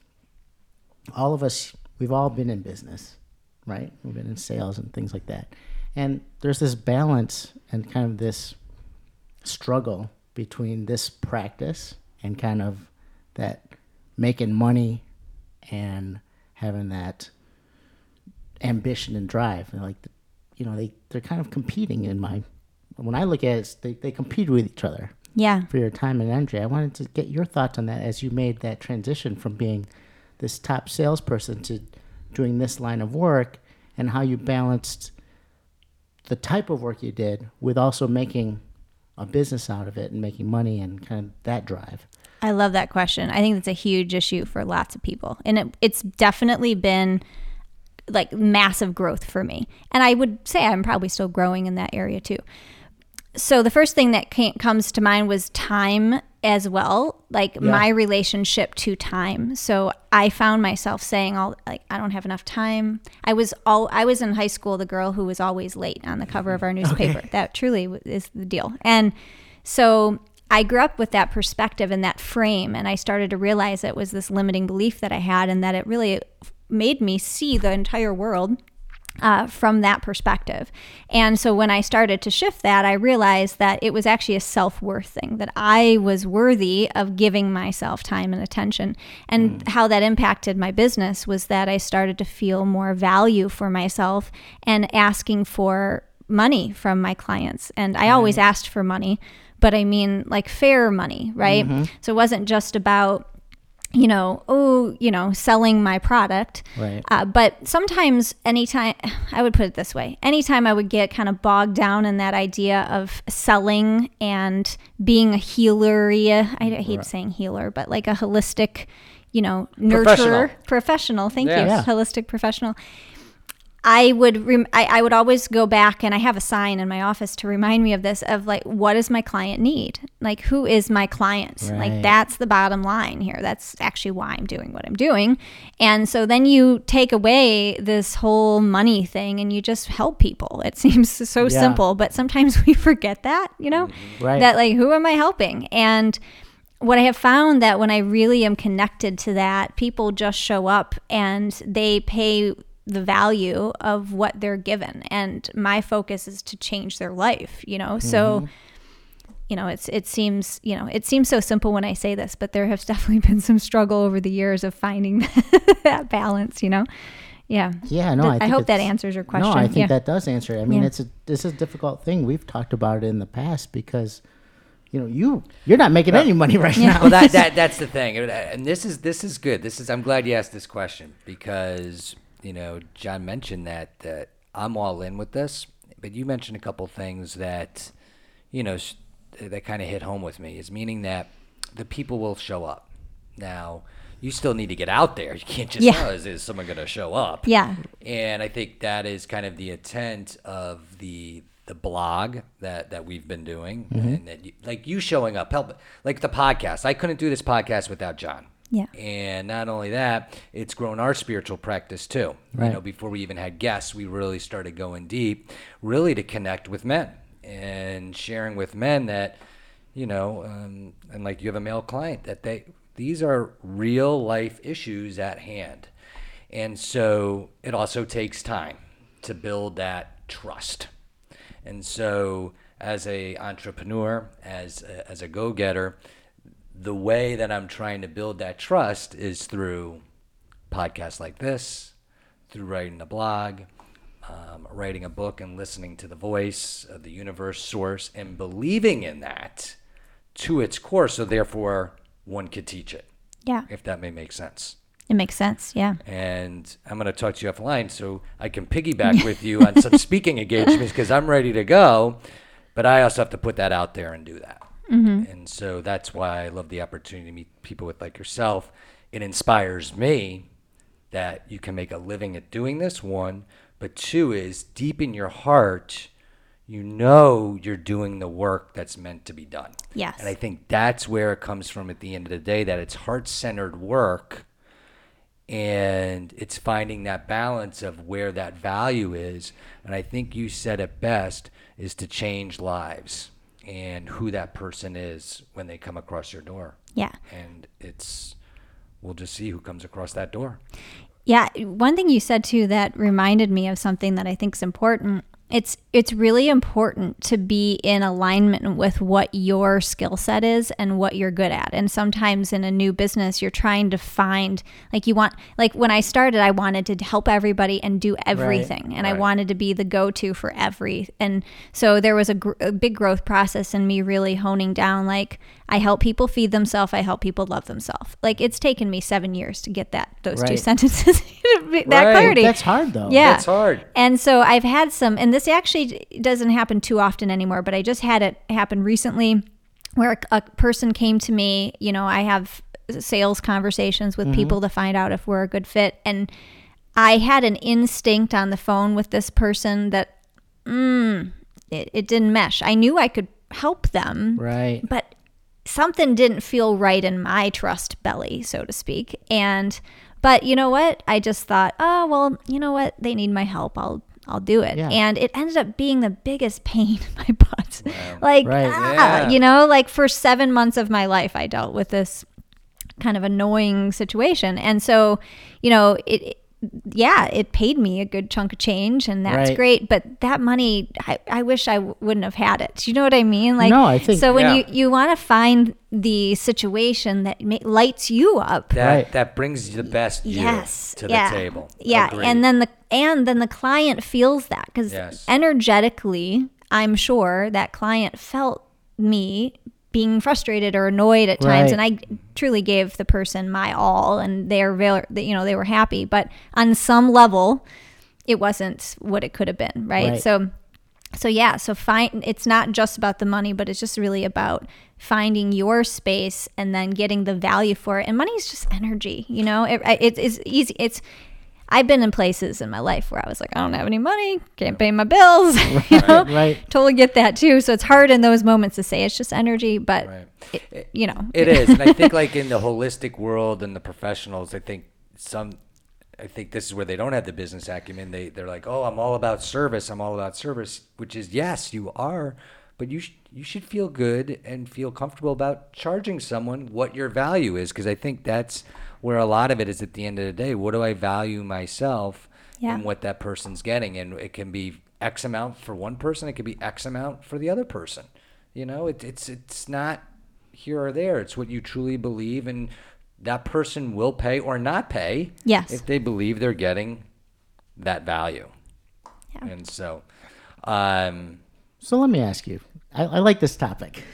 all of us, we've all been in business, right? We've been in sales and things like that. And there's this balance and kind of this struggle between this practice and kind of that making money and having that ambition and drive. And like, you know, they, they're kind of competing in my, when I look at it, they, they compete with each other Yeah. for your time and energy. I wanted to get your thoughts on that as you made that transition from being this top salesperson to doing this line of work and how you balanced the type of work you did with also making a business out of it and making money and kind of that drive. I love that question. I think that's a huge issue for lots of people. And it, it's definitely been like massive growth for me. And I would say I'm probably still growing in that area too. So the first thing that came, comes to mind was time as well, like my relationship to time. So I found myself saying all like I don't have enough time. I was all I was in high school the girl who was always late on the cover of our mm-hmm. newspaper. That truly is the deal. And so I grew up with that perspective and that frame, and I started to realize it was this limiting belief that I had, and that it really made me see the entire world uh, from that perspective. And so when I started to shift that, I realized that it was actually a self worth thing, that I was worthy of giving myself time and attention. And mm. how that impacted my business was that I started to feel more value for myself and asking for money from my clients. And I always mm. asked for money, but I mean like fair money, right? Mm-hmm. So it wasn't just about you know, oh, you know, selling my product. Right. Uh, but sometimes, anytime, I would put it this way anytime I would get kind of bogged down in that idea of selling and being a healer, I hate saying healer, but like a holistic, you know, nurturer, Professional. professional. Thank Yeah. you. Yeah. Holistic professional. I would rem- I, I would always go back and I have a sign in my office to remind me of this of like what does my client need? Like who is my client? Right. Like that's the bottom line here. That's actually why I'm doing what I'm doing. And so then you take away this whole money thing and you just help people. It seems so Yeah. simple, but sometimes we forget that, you know? Right. That like who am I helping? And what I have found that when I really am connected to that, people just show up and they pay the value of what they're given. And my focus is to change their life, you know? So, mm-hmm. you know, it's, it seems, you know, it seems so simple when I say this, but there has definitely been some struggle over the years of finding that balance, you know? Yeah. Yeah, no, Th- I, I hope that answers your question. No, I think Yeah. that does answer. it. I mean, Yeah. it's a this is a difficult thing. We've talked about it in the past because, you know, you you're not making any money right now. well, that, that that's the thing, and this is this is good. This is I'm glad you asked this question because you know John mentioned that that I'm all in with this, but you mentioned a couple things that you know that kind of hit home with me. Is meaning that the people will show up. Now you still need to get out there. You can't just Yeah. oh, is, is someone going to show up? Yeah. And I think that is kind of the intent of the the blog that that we've been doing, mm-hmm. and that you, like you showing up, help like the podcast. I couldn't do this podcast without John. Yeah. And not only that, it's grown our spiritual practice too. Right. You know, before we even had guests, we really started going deep, really to connect with men and sharing with men that, you know, um, and like you have a male client that they these are real life issues at hand, and so it also takes time to build that trust. And so, as a entrepreneur, as a, as a go getter, the way that I'm trying to build that trust is through podcasts like this, through writing a blog, um, writing a book, and listening to the voice of the universe source and believing in that to its core. So, therefore, one could teach it, Yeah. if that may make sense. It makes sense. Yeah. And I'm going to talk to you offline so I can piggyback with you on some speaking engagements because I'm ready to go. But I also have to put that out there and do that. Mm-hmm. And so that's why I love the opportunity to meet people with like yourself. It inspires me that you can make a living at doing this, one. But two is deep in your heart, you know you're doing the work that's meant to be done. Yes. And I think that's where it comes from at the end of the day that it's heart centered work and it's finding that balance of where that value is. And I think you said it best is to change lives and who that person is when they come across your door. Yeah. And it's, we'll just see who comes across that door. Yeah, one thing you said too that reminded me of something that I think is important it's it's really important to be in alignment with what your skill set is and what you're good at. And sometimes in a new business you're trying to find like you want like when i started i wanted to help everybody and do everything and i wanted to be the go-to for every and so there was a, gr- a big growth process in me really honing down like i help people feed themselves i help people love themselves like it's taken me seven years to get that those two sentences that Right. clarity That's hard though. yeah. That's hard. And so I've had some, and this actually doesn't happen too often anymore, but I just had it happen recently where a, a person came to me. You know, I have sales conversations with people to find out if we're a good fit. And I had an instinct on the phone with this person that, mm, it, it didn't mesh. I knew I could help them, Right. but something didn't feel right in my trust belly, so to speak. And but you know what? I just thought, oh well, you know what? They need my help. I'll I'll do it. Yeah. And it ended up being the biggest pain in my butt. Like Right. ah, Yeah. you know, like for seven months of my life I dealt with this kind of annoying situation. And so, you know, it, it- yeah, it paid me a good chunk of change and that's Right. great. But that money, I, I wish I w- wouldn't have had it. Do you know what I mean? Like, No, I think- so when Yeah. you, you want to find the situation that ma- lights you up. That, Right. that brings the best you yes. to yeah. the table. Yeah. Agreed. And then the, and then the client feels that because Yes. energetically, I'm sure that client felt me being frustrated or annoyed at times. Right. and I truly gave the person my all and they're very you know they were happy. But on some level it wasn't what it could have been right, Right. so so yeah so find it's not just about the money but it's just really about finding your space and then getting the value for it. And money is just energy you know? It, it, it's easy it's I've been in places in my life where I was like, I don't have any money, can't pay my bills. you know, right. totally get that too. So it's hard in those moments to say it's just energy, but Right. it, you know, It is, and I think like in the holistic world and the professionals, I think some, I think this is where they don't have the business acumen. They they're like, oh, I'm all about service. I'm all about service, which is yes, you are, but you sh- you should feel good and feel comfortable about charging someone what your value is, because I think that's where a lot of it is. At the end of the day, what do I value myself Yeah. and what that person's getting, and it can be X amount for one person, it could be X amount for the other person. You know, it, it's it's not here or there. It's what you truly believe, and that person will pay or not pay. Yes. If they believe they're getting that value. Yeah. And so, um, So let me ask you. I, I like this topic.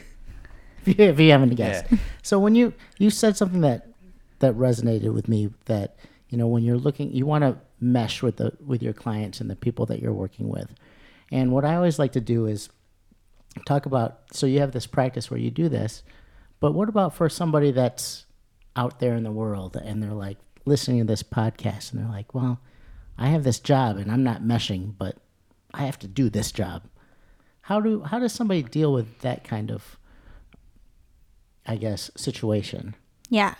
If you, if you haven't guessed. Yeah. So when you you said something that that resonated with me that you know when you're looking you want to mesh with the with your clients and the people that you're working with. And what I always like to do is talk about so you have this practice where you do this, but what about for somebody that's out there in the world and they're like listening to this podcast and they're like, "Well, I have this job and I'm not meshing, but I have to do this job." How do how does somebody deal with that kind of I guess situation? yeah.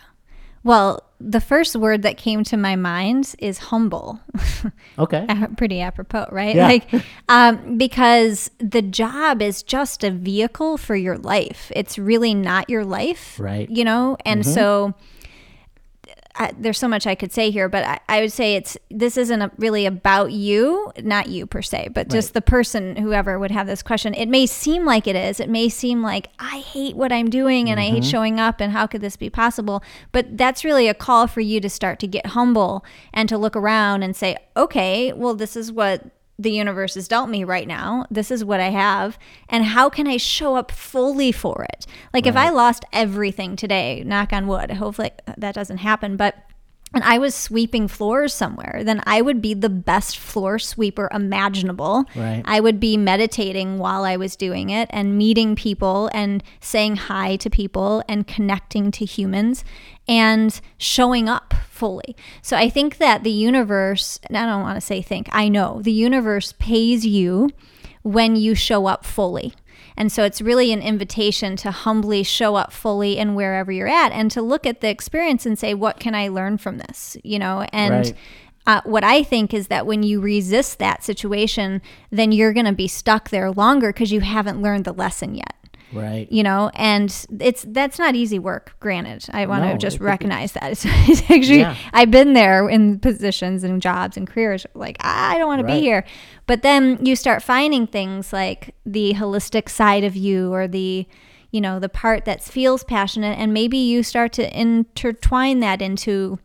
Well, the first word that came to my mind is humble. Okay. Pretty apropos, right? Yeah. Like, um, because the job is just a vehicle for your life. It's really not your life, Right. You know, and so I, there's so much I could say here, but I, I would say it's this isn't a, really about you, not you per se, but just Right. the person, whoever would have this question. It may seem like it is. It may seem like I hate what I'm doing and I hate mm-hmm. showing up, and how could this be possible? But that's really a call for you to start to get humble and to look around and say, okay, well, this is what the universe has dealt me right now. This is what I have. And how can I show up fully for it? Like if I lost everything today, knock on wood, hopefully that doesn't happen, but and I was sweeping floors somewhere, then I would be the best floor sweeper imaginable. Right. I would be meditating while I was doing it and meeting people and saying hi to people and connecting to humans and showing up fully. So I think that the universe, and I don't want to say think, I know the universe pays you when you show up fully. And so it's really an invitation to humbly show up fully in wherever you're at and to look at the experience and say, what can I learn from this? You know, and Right. uh, what I think is that when you resist that situation, then you're going to be stuck there longer because you haven't learned the lesson yet. Right. You know, and it's that's not easy work. Granted, I want No, to just could be- recognize that. It's, it's actually Yeah. I've been there in positions and jobs and careers like I don't want to Right. be here, but then you start finding things like the holistic side of you or the you know the part that feels passionate, and maybe you start to intertwine that into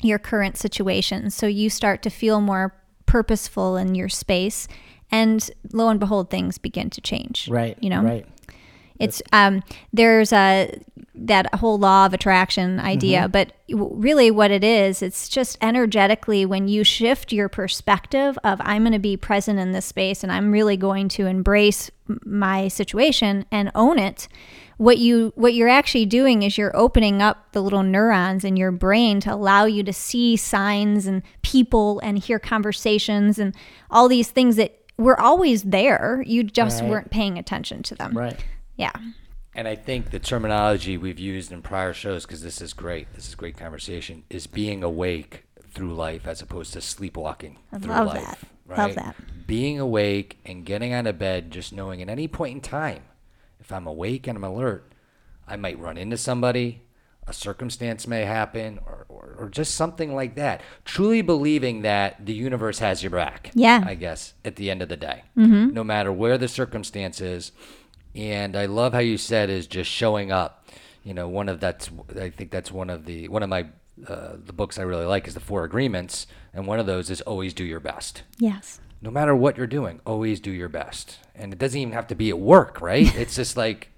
your current situation. So you start to feel more purposeful in your space. And lo and behold, things begin to change. Right. You know, Right. It's um, there's a that whole law of attraction idea, but really what it is, it's just energetically when you shift your perspective of I'm going to be present in this space and I'm really going to embrace my situation and own it. What you what you're actually doing is you're opening up the little neurons in your brain to allow you to see signs and people and hear conversations and all these things that were always there. You just Right. weren't paying attention to them. Right. Yeah. And I think the terminology we've used in prior shows, because this is great, this is great conversation, is being awake through life as opposed to sleepwalking I through love life. that. Right? Love that. Being awake and getting out of bed, just knowing at any point in time, if I'm awake and I'm alert, I might run into somebody, a circumstance may happen, or, or, or just something like that. Truly believing that the universe has your back. Yeah. I guess, at the end of the day. Mm-hmm. No matter where the circumstance is. And I love how you said is just showing up. You know, one of that's I think that's one of the one of my uh, the books I really like is the Four Agreements, and one of those is always do your best. Yes. No matter what you're doing, always do your best. And it doesn't even have to be at work, right? it's just like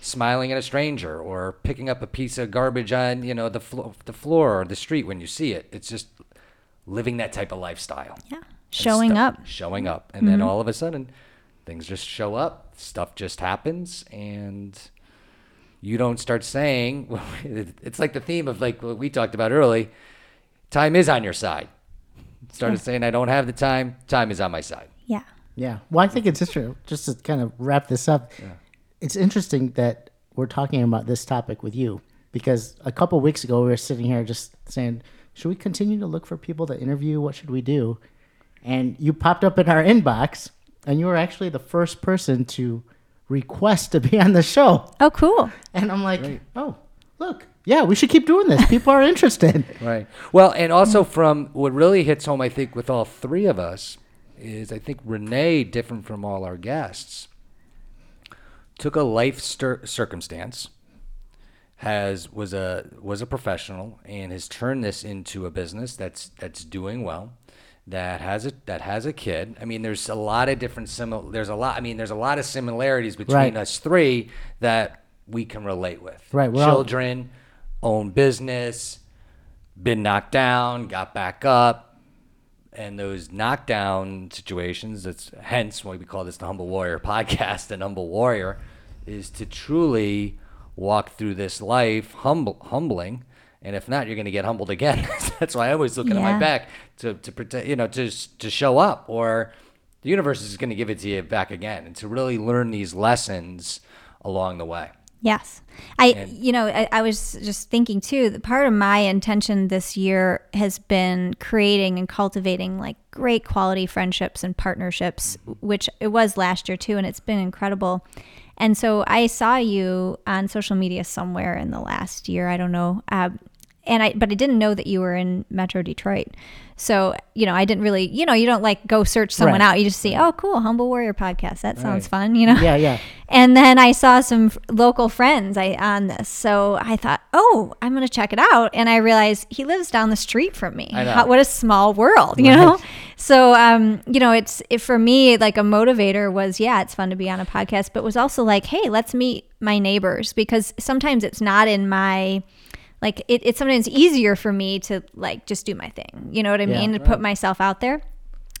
smiling at a stranger or picking up a piece of garbage on you know the flo- the floor or the street when you see it. It's just living that type of lifestyle Yeah. Showing stuff- up. showing up and then all of a sudden things just show up stuff just happens and you don't start saying it's like the theme of like what we talked about early time is on your side started hmm. saying i don't have the time time is on my side Yeah. Yeah. Well, I think it's interesting. Just to kind of wrap this up, it's interesting that we're talking about this topic with you because a couple weeks ago we were sitting here just saying, should we continue to look for people to interview? What should we do? And you popped up in our inbox, and you were actually the first person to request to be on the show. Oh, cool. And I'm like, oh, look, yeah, we should keep doing this. People are interested. Right. Well, and also from what really hits home, I think, with all three of us is I think Renee, different from all our guests, took a life stir- circumstance, has was a was a professional, and has turned this into a business that's that's doing well. That has a that has a kid. I mean, there's a lot of different simil. There's a lot. I mean, there's a lot of similarities between Right. us three that we can relate with. Right, we're all- Children, own business, been knocked down, got back up, and those knockdown situations. That's hence why we call this the Humble Warrior podcast. An humble warrior is to truly walk through this life humble, humbling. And if not, you're going to get humbled again. That's why I always look at my back to to protect, you know, to to show up, or the universe is going to give it to you back again, and to really learn these lessons along the way. Yes. I, you know, I, I was just thinking too, that part of my intention this year has been creating and cultivating like great quality friendships and partnerships, which it was last year too, and it's been incredible. And so I saw you on social media somewhere in the last year. I don't know. Uh, and I, but I didn't know that you were in Metro Detroit. So, you know, I didn't really, you know, you don't like go search someone Right. out. You just see, oh, cool, Humble Warrior podcast. That sounds fun, you know? Yeah, yeah. And then I saw some f- local friends I, on this. So I thought, oh, I'm going to check it out. And I realized he lives down the street from me. I know. How, what a small world, you know? So, um, you know, it's it, for me, like a motivator was, yeah, it's fun to be on a podcast, but was also like, hey, let's meet my neighbors because sometimes it's not in my, like, it, it's sometimes easier for me to like just do my thing. You know what I Yeah. mean? To put myself out there.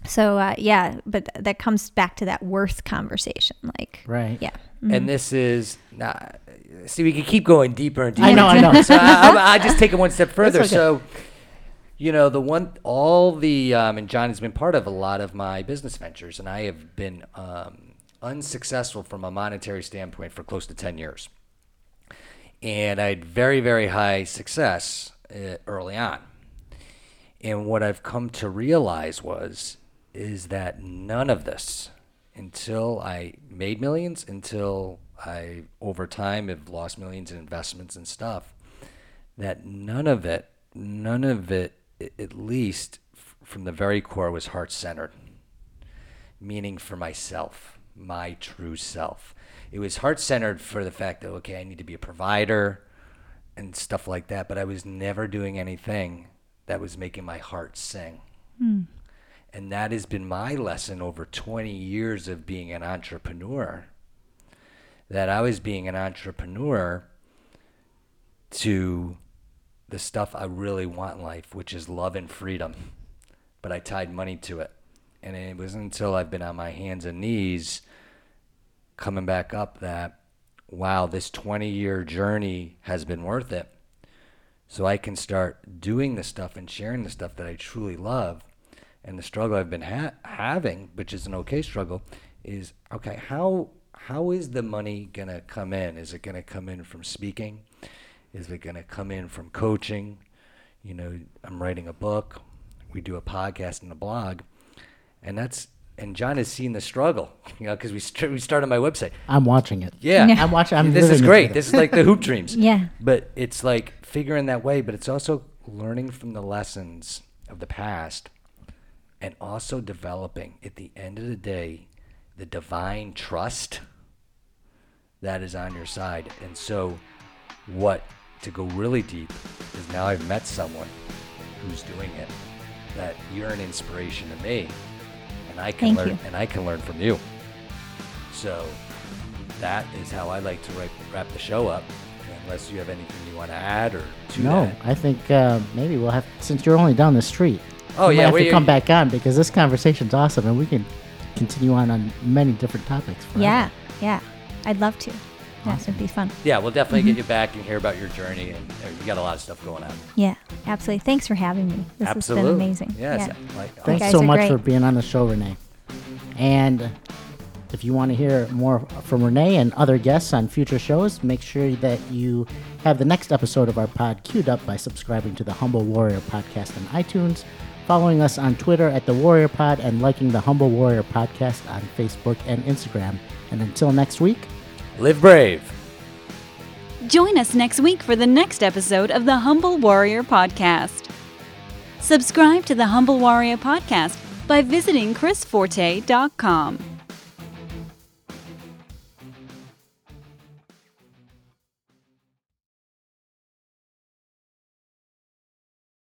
So, uh, yeah, but th- that comes back to that worth conversation. Like, Right. yeah. And this is not. See, we can keep going deeper and deeper. I know, I know. So I, I, I just take it one step further. okay. So You know, the one, all the, um, and John has been part of a lot of my business ventures, and I have been um, unsuccessful from a monetary standpoint for close to 10 years. And I had very, very high success uh, early on. And what I've come to realize was, is that none of this, until I made millions, until I, over time, have lost millions in investments and stuff, that none of it, none of it at least from the very core, was heart centered, meaning for myself, my true self. It was heart centered for the fact that, okay, I need to be a provider and stuff like that, but I was never doing anything that was making my heart sing. Mm. And that has been my lesson over 20 years of being an entrepreneur. That I was being an entrepreneur to the stuff I really want in life, which is love and freedom. But I tied money to it. And it wasn't until I've been on my hands and knees coming back up that, wow, this 20 year journey has been worth it. So I can start doing the stuff and sharing the stuff that I truly love. And the struggle I've been ha- having, which is an okay struggle, is okay, how how is the money going to come in? Is it going to come in from speaking? Is it going to come in from coaching? You know, I'm writing a book. We do a podcast and a blog, and that's and John has seen the struggle. You know, because we st- we started my website. I'm watching it. Yeah, Yeah. I'm watching. I'm this is great. This is like the hoop dreams. Yeah. But it's like figuring that way, but it's also learning from the lessons of the past and also developing at the end of the day the divine trust that is on your side. And so what to go really deep is now I've met someone who's doing it that you're an inspiration to me and I can Thank learn you. and I can learn from you. So that is how I like to wrap, wrap the show up. Unless you have anything you want to add or to No, that. I think uh, maybe we'll have since you're only down the street. Oh, we might yeah, have we- to come back on because this conversation's awesome, and we can continue on on many different topics. forever. Yeah, yeah. I'd love to. Yeah, it'd be fun. Yeah, we'll definitely Mm-hmm. get you back and hear about your journey. And uh, you got a lot of stuff going on. Yeah, absolutely. Thanks for having me. This Absolutely. has been amazing. Yes. Yeah. Like, Thanks so much great. for being on the show, Renee. And if you want to hear more from Renee and other guests on future shows, make sure that you have the next episode of our pod queued up by subscribing to the Humble Warrior podcast on iTunes, following us on Twitter at the Warrior Pod, and liking the Humble Warrior podcast on Facebook and Instagram. And until next week, live brave. Join us next week for the next episode of the Humble Warrior Podcast. Subscribe to the Humble Warrior Podcast by visiting chrisforte.com.